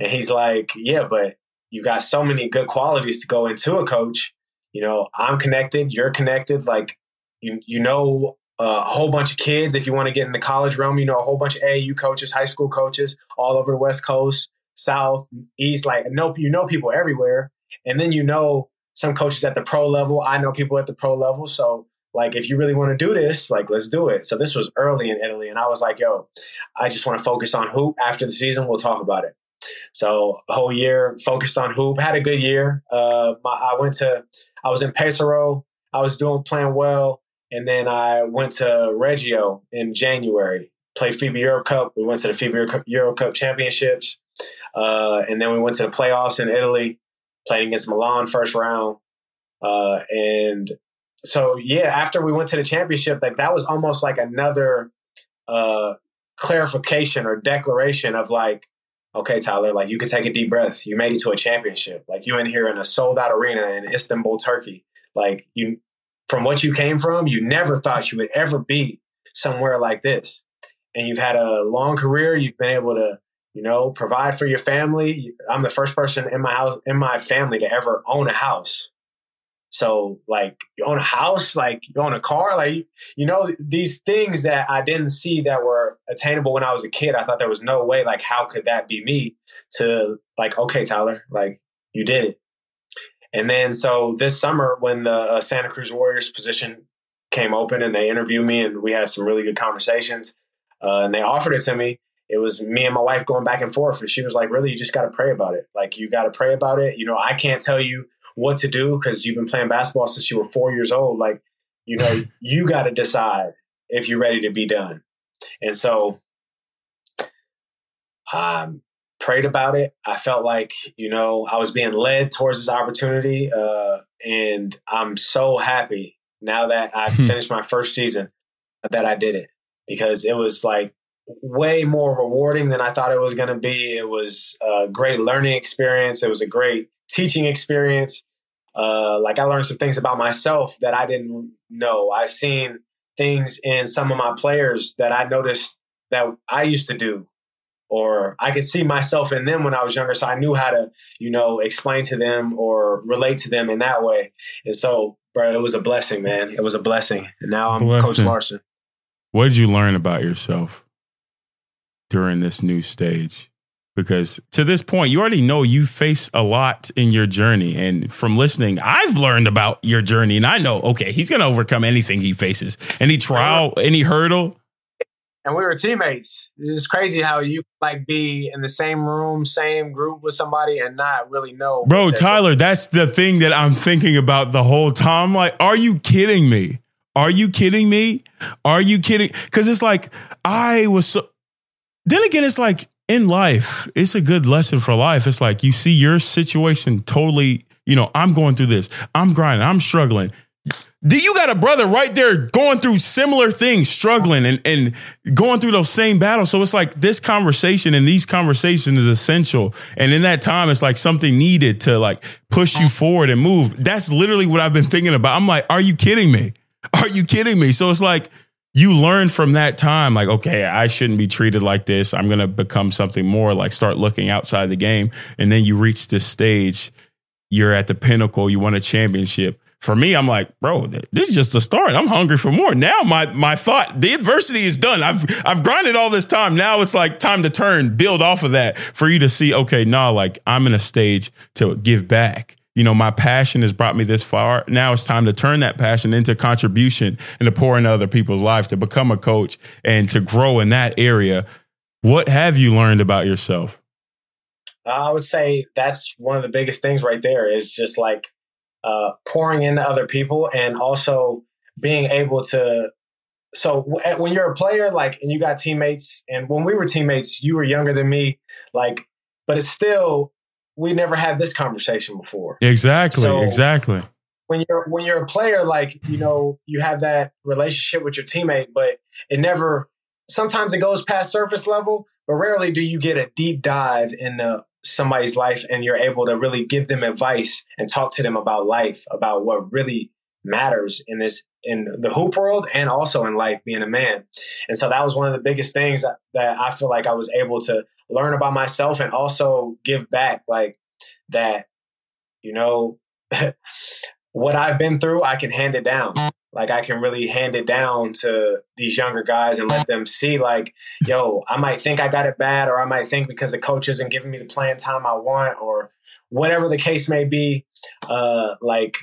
And he's like, yeah, but you got so many good qualities to go into a coach. You know, I'm connected, you're connected. Like, you, you know, uh, a whole bunch of kids. If you want to get in the college realm, you know, a whole bunch of AAU coaches, high school coaches all over the West Coast, South, East. Like, nope, you know people everywhere. And then you know some coaches at the pro level. I know people at the pro level. So like if you really want to do this like let's do it. So this was early in italy and i was like yo i just want to focus on hoop after the season we'll talk about it. So whole year focused on hoop had a good year. Uh my, i went to i was in pesaro i was doing playing well and then i went to reggio in january played fiba euro cup we went to the fiba euro cup championships uh, and then we went to the playoffs in italy playing against milan first round uh, and so yeah, after we went to the championship, like that was almost like another uh, clarification or declaration of like, okay, Tyler, like you could take a deep breath. You made it to a championship. Like you in here in a sold out arena in Istanbul, Turkey. Like you, from what you came from, you never thought you would ever be somewhere like this. And you've had a long career. You've been able to, you know, provide for your family. I'm the first person in my house, in my family to ever own a house. So like you own a house, like you own a car, like you know these things that I didn't see that were attainable when I was a kid. I thought there was no way. Like how could that be me? To like okay, Tyler, like you did it. And then so this summer when the uh, Santa Cruz Warriors position came open and they interviewed me and we had some really good conversations uh, and they offered it to me. It was me and my wife going back and forth, and she was like, "Really, you just got to pray about it. Like you got to pray about it. You know, I can't tell you." What to do because you've been playing basketball since you were four years old. Like, you know, you got to decide if you're ready to be done. And so, um, prayed about it. I felt like, you know, I was being led towards this opportunity. Uh, and I'm so happy now that I've hmm. finished my first season that I did it because it was like way more rewarding than I thought it was going to be. It was a great learning experience. It was a great teaching experience. Uh, like I learned some things about myself that I didn't know. I've seen things in some of my players that I noticed that I used to do, or I could see myself in them when I was younger. So I knew how to, you know, explain to them or relate to them in that way. And so, bro, it was a blessing, man. It was a blessing. And now I'm blessing. Coach Larson. What did you learn about yourself during this new stage? Because to this point, you already know you face a lot in your journey. And from listening, I've learned about your journey and I know, okay, he's going to overcome anything he faces, any trial, any hurdle. And we were teammates. It's crazy how you like be in the same room, same group with somebody and not really know. Bro, Tyler, that's the thing that I'm thinking about the whole time. Like, are you kidding me? Are you kidding me? Are you kidding? Because it's like, I was so. Then again, it's like, in life, it's a good lesson for life. It's like you see your situation totally, you know, I'm going through this, I'm grinding, I'm struggling. Do you got a brother right there going through similar things, struggling and, and going through those same battles? So it's like this conversation and these conversations is essential. And in that time, it's like something needed to like push you forward and move. That's literally what I've been thinking about. I'm like, are you kidding me? Are you kidding me? So it's like, you learn from that time, like, okay, I shouldn't be treated like this. I'm going to become something more, like start looking outside the game. And then you reach this stage, you're at the pinnacle, you won a championship. For me, I'm like, bro, this is just the start. I'm hungry for more. Now my my thought, the adversity is done. I've I've grinded all this time. Now it's like time to turn, build off of that for you to see, okay, nah, like I'm in a stage to give back you know, my passion has brought me this far. Now it's time to turn that passion into contribution and to pour into other people's lives, to become a coach and to grow in that area. What have you learned about yourself? I would say that's one of the biggest things right there is just like uh, pouring into other people and also being able to. So when you're a player, like, and you got teammates, and when we were teammates, you were younger than me, like, but it's still we never had this conversation before. Exactly. So exactly. When you're when you're a player, like you know, you have that relationship with your teammate, but it never. Sometimes it goes past surface level, but rarely do you get a deep dive into somebody's life and you're able to really give them advice and talk to them about life, about what really matters in this in the hoop world and also in life being a man. And so that was one of the biggest things that, I feel like I was able to learn about myself and also give back like that you know what I've been through I can hand it down like I can really hand it down to these younger guys and let them see like yo I might think I got it bad or I might think because the coach isn't giving me the playing time I want or whatever the case may be uh like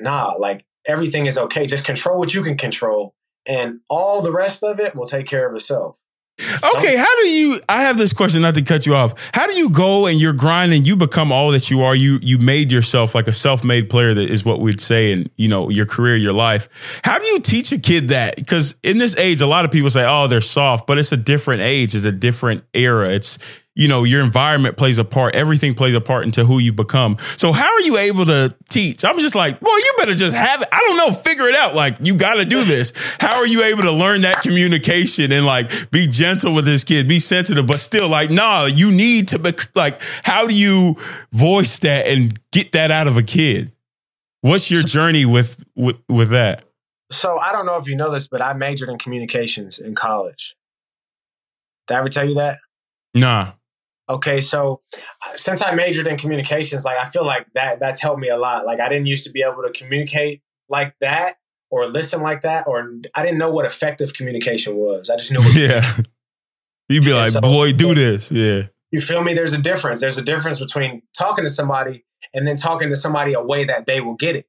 nah like everything is okay just control what you can control and all the rest of it will take care of itself Okay, how do you? I have this question, not to cut you off. How do you go and you're grinding? You become all that you are. You you made yourself like a self-made player. That is what we'd say in you know your career, your life. How do you teach a kid that? Because in this age, a lot of people say, "Oh, they're soft," but it's a different age. It's a different era. It's you know, your environment plays a part. Everything plays a part into who you become. So how are you able to teach? I'm just like, well, you better just have it. I don't know, figure it out. Like, you got to do this. How are you able to learn that communication and like be gentle with this kid, be sensitive, but still like, nah, you need to be like, how do you voice that and get that out of a kid? What's your journey with with with that? So I don't know if you know this, but I majored in communications in college. Did I ever tell you that? Nah. Okay, so uh, since I majored in communications, like I feel like that that's helped me a lot. Like I didn't used to be able to communicate like that or listen like that, or I didn't know what effective communication was. I just knew. yeah, you'd be yeah, like, so, "Boy, do this." Yeah, you feel me? There's a difference. There's a difference between talking to somebody and then talking to somebody a way that they will get it.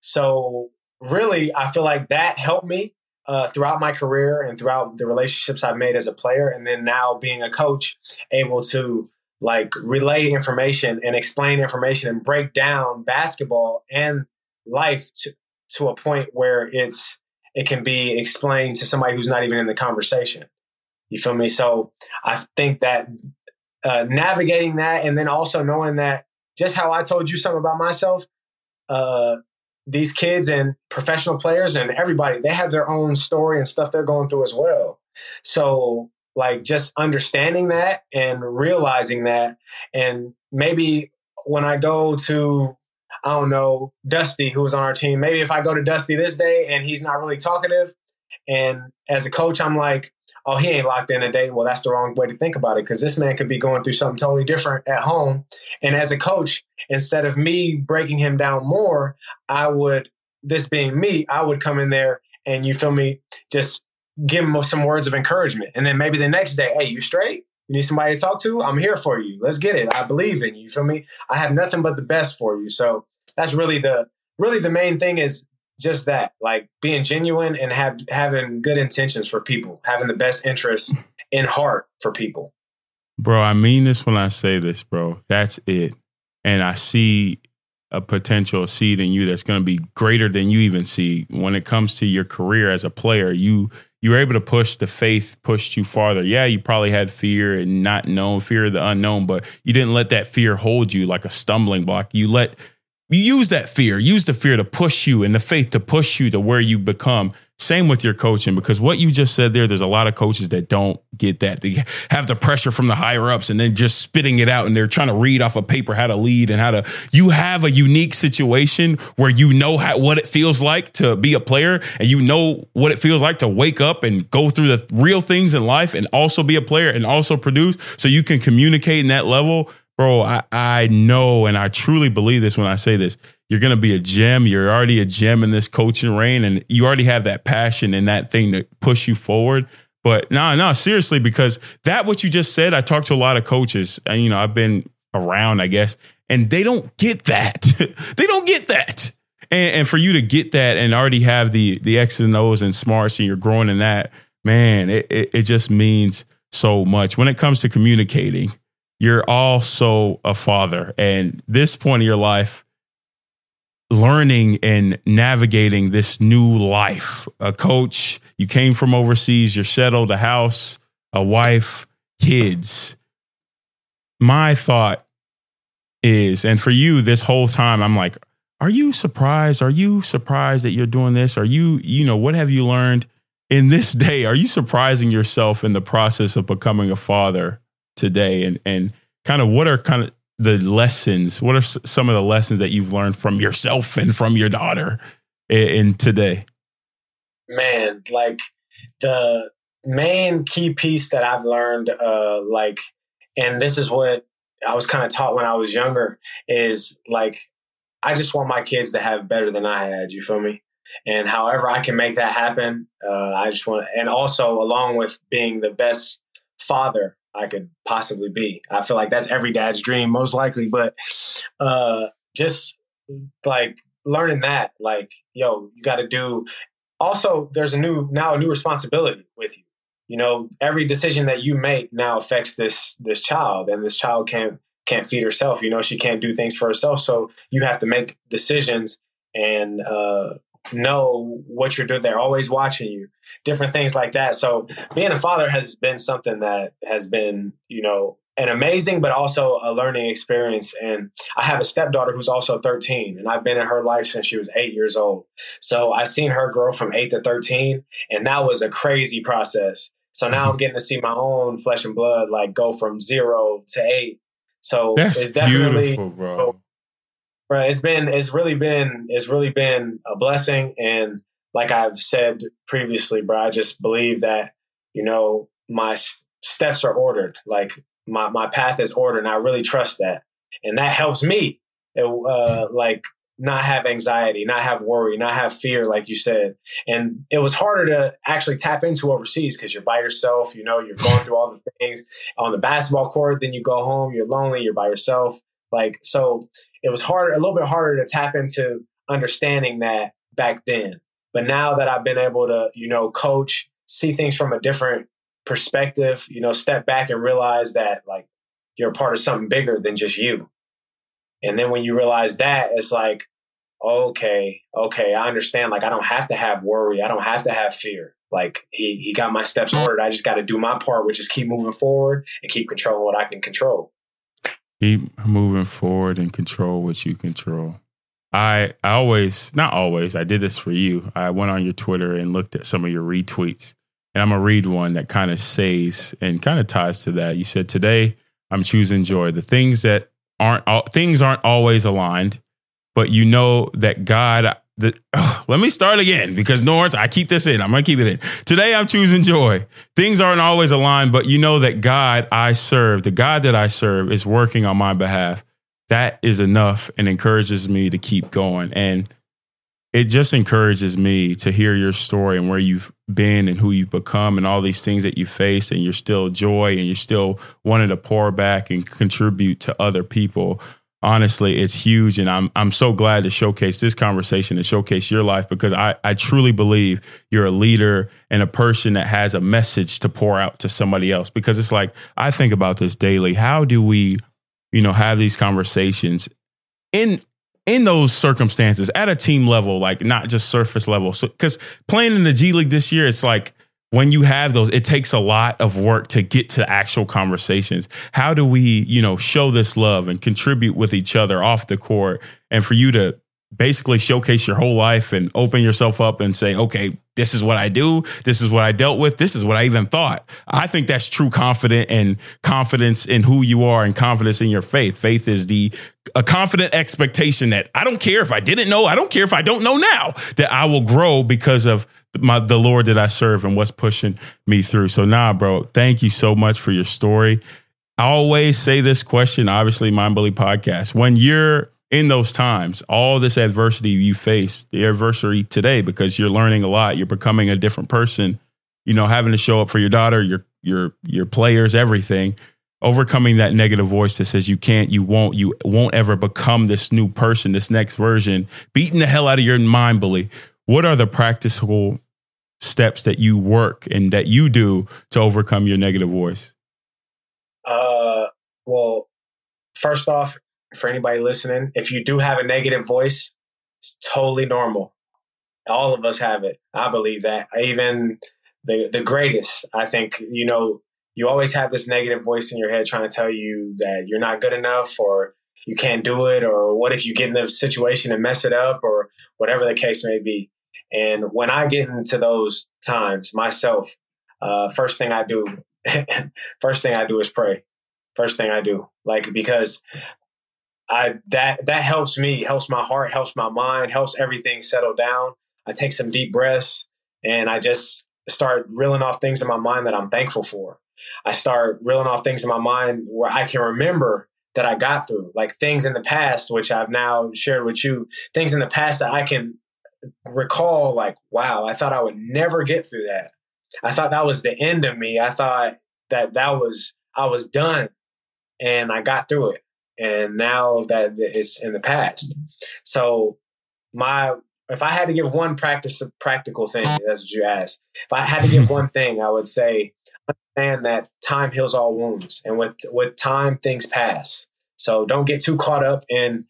So really, I feel like that helped me uh, throughout my career and throughout the relationships I've made as a player, and then now being a coach, able to like relay information and explain information and break down basketball and life to, to a point where it's it can be explained to somebody who's not even in the conversation. You feel me? So I think that uh, navigating that and then also knowing that just how I told you something about myself, uh, these kids and professional players and everybody, they have their own story and stuff they're going through as well. So, like, just understanding that and realizing that, and maybe when I go to, I don't know, Dusty, who was on our team, maybe if I go to Dusty this day and he's not really talkative, and as a coach, I'm like, oh, he ain't locked in a date. Well, that's the wrong way to think about it because this man could be going through something totally different at home. And as a coach, instead of me breaking him down more, I would, this being me, I would come in there and you feel me, just give him some words of encouragement. And then maybe the next day, hey, you straight? You need somebody to talk to? I'm here for you. Let's get it. I believe in you. You feel me? I have nothing but the best for you. So that's really the really the main thing is just that, like being genuine and have having good intentions for people, having the best interests in heart for people. Bro, I mean this when I say this, bro. That's it. And I see a potential seed in you that's going to be greater than you even see when it comes to your career as a player. You you were able to push the faith pushed you farther. Yeah, you probably had fear and not known, fear of the unknown, but you didn't let that fear hold you like a stumbling block. You let use that fear, use the fear to push you and the faith to push you to where you become. Same with your coaching, because what you just said there, there's a lot of coaches that don't get that. They have the pressure from the higher ups and then just spitting it out and they're trying to read off a of paper how to lead and how to. You have a unique situation where you know how, what it feels like to be a player and you know what it feels like to wake up and go through the real things in life and also be a player and also produce so you can communicate in that level bro, I, I know and I truly believe this when I say this. You're going to be a gem. You're already a gem in this coaching reign, and you already have that passion and that thing to push you forward. But no, nah, no, nah, seriously, because that what you just said, I talked to a lot of coaches, and you know, I've been around, I guess, and they don't get that. they don't get that. And, and, for you to get that and already have the the X's and O's and smarts, and you're growing in that, man, it, it, it just means so much when it comes to communicating you're also a father. And this point of your life, learning and navigating this new life, a coach, you came from overseas, you're settled, a house, a wife, kids. My thought is, and for you, this whole time, I'm like, are you surprised? Are you surprised that you're doing this? Are you, you know, what have you learned in this day? Are you surprising yourself in the process of becoming a father? Today and and kind of what are kind of the lessons? What are some of the lessons that you've learned from yourself and from your daughter in, in today? Man like the main key piece that i've learned uh like and this is what i was kind of taught when i was younger is like i just want my kids to have better than i had you feel me? And however i can make that happen uh, i just want and also along with being the best father I could possibly be. I feel like that's every dad's dream, most likely. But uh, just like learning that, like, yo, you got to do. Also, there's a new now a new responsibility with you. You know, every decision that you make now affects this this child, and this child can't can't feed herself. You know, she can't do things for herself. So you have to make decisions and uh, know what you're doing. They're always watching you, different things like that. So being a father has been something that has been, you know, an amazing but also a learning experience. And I have a stepdaughter who's also 13, and I've been in her life since she was eight years old. So I've seen her grow from eight to 13, and that was a crazy process. So now I'm mm-hmm. getting to see my own flesh and blood like go from zero to eight. So That's it's definitely bro right it's been it's really been it's really been a blessing and like i've said previously bro i just believe that you know my steps are ordered like my my path is ordered, and I really trust that, and that helps me. Uh, like not have anxiety, not have worry, not have fear, like you said. And it was harder to actually tap into overseas because you're by yourself. You know, you're going through all the things on the basketball court. Then you go home, you're lonely, you're by yourself. Like so, it was harder, a little bit harder to tap into understanding that back then. But now that I've been able to, you know, coach, see things from a different perspective, you know, step back and realize that like you're part of something bigger than just you. And then when you realize that, it's like, okay, okay, I understand. Like, I don't have to have worry. I don't have to have fear. Like, he, he got my steps ordered. I just got to do my part, which is keep moving forward and keep controlling what I can control. Keep moving forward and control what you control. I, I always, not always, I did this for you. I went on your Twitter and looked at some of your retweets. And I'm going to read one that kind of says and kind of ties to that. You said, Today, I'm choosing joy. The things that aren't things aren't always aligned, but you know that God. The, oh, let me start again because Norense, I keep this in. I'm gonna keep it in. Today, I'm choosing joy. Things aren't always aligned, but you know that God I serve, the God that I serve, is working on my behalf. That is enough and encourages me to keep going. And it just encourages me to hear your story and where you've been and who you've become and all these things that you face and you're still joy and you're still wanting to pour back and contribute to other people honestly it's huge and i'm i'm so glad to showcase this conversation and showcase your life because i i truly believe you're a leader and a person that has a message to pour out to somebody else because it's like i think about this daily how do we you know have these conversations in in those circumstances at a team level, like not just surface level. So, because playing in the G League this year, it's like when you have those, it takes a lot of work to get to actual conversations. How do we, you know, show this love and contribute with each other off the court and for you to basically showcase your whole life and open yourself up and say, okay, this is what I do. This is what I dealt with. This is what I even thought. I think that's true confidence and confidence in who you are and confidence in your faith. Faith is the a confident expectation that I don't care if I didn't know. I don't care if I don't know now that I will grow because of my, the Lord that I serve and what's pushing me through. So nah, bro, thank you so much for your story. I always say this question, obviously Mind Bully podcast. When you're in those times, all this adversity you face, the adversity today, because you're learning a lot, you're becoming a different person, you know, having to show up for your daughter, your your your players, everything, overcoming that negative voice that says you can't, you won't, you won't ever become this new person, this next version, beating the hell out of your mind bully. What are the practical steps that you work and that you do to overcome your negative voice? Uh, well, first off, for anybody listening, if you do have a negative voice, it's totally normal. All of us have it. I believe that. Even the the greatest, I think, you know, you always have this negative voice in your head trying to tell you that you're not good enough or you can't do it or what if you get in the situation and mess it up or whatever the case may be. And when I get into those times myself, uh, first thing I do, first thing I do is pray. First thing I do, like because I that that helps me, helps my heart, helps my mind, helps everything settle down. I take some deep breaths and I just start reeling off things in my mind that I'm thankful for. I start reeling off things in my mind where I can remember that I got through, like things in the past, which I've now shared with you, things in the past that I can recall, like, wow, I thought I would never get through that. I thought that was the end of me. I thought that that was, I was done and I got through it and now that it's in the past. So my if I had to give one practice of practical thing, that's what you asked. If I had to give one thing, I would say understand that time heals all wounds, and with with time things pass. So don't get too caught up in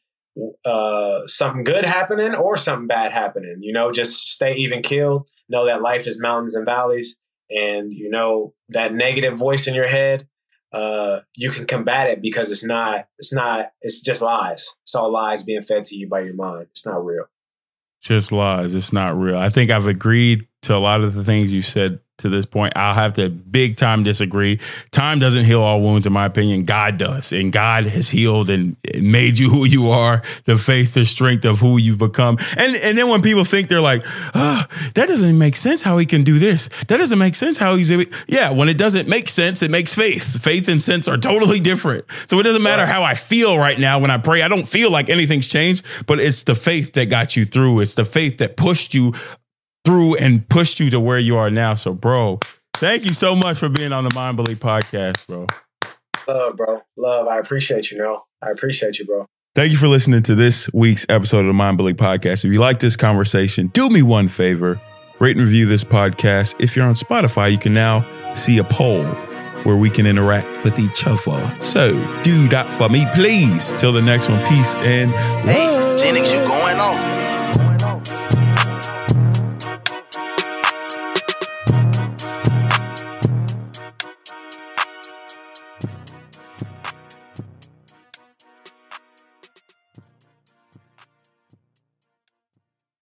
uh, something good happening or something bad happening. You know, just stay even keeled. Know that life is mountains and valleys, and you know that negative voice in your head uh, you can combat it because it's not it's not it's just lies. It's all lies being fed to you by your mind. It's not real. Just lies. It's not real. I think I've agreed to a lot of the things you said to this point. I'll have to big time disagree. Time doesn't heal all wounds, in my opinion. God does. And God has healed and made you who you are, the faith, the strength of who you've become. And and then when people think they're like, oh, that doesn't make sense how he can do this. That doesn't make sense how he's able. Yeah, when it doesn't make sense, it makes faith. Faith and sense are totally different. So it doesn't matter how I feel right now when I pray. I don't feel like anything's changed, but it's the faith that got you through. It's the faith that pushed you through and pushed you to where you are now. So, bro, thank you so much for being on the Mind Bully podcast, bro. Love, bro. Love. I appreciate you, know. I appreciate you, bro. Thank you for listening to this week's episode of the Mind Bully podcast. If you like this conversation, do me one favor rate and review this podcast. If you're on Spotify, you can now see a poll where we can interact with each other. So do that for me, please. Till the next one, peace and. Hey, Jennings, you going off.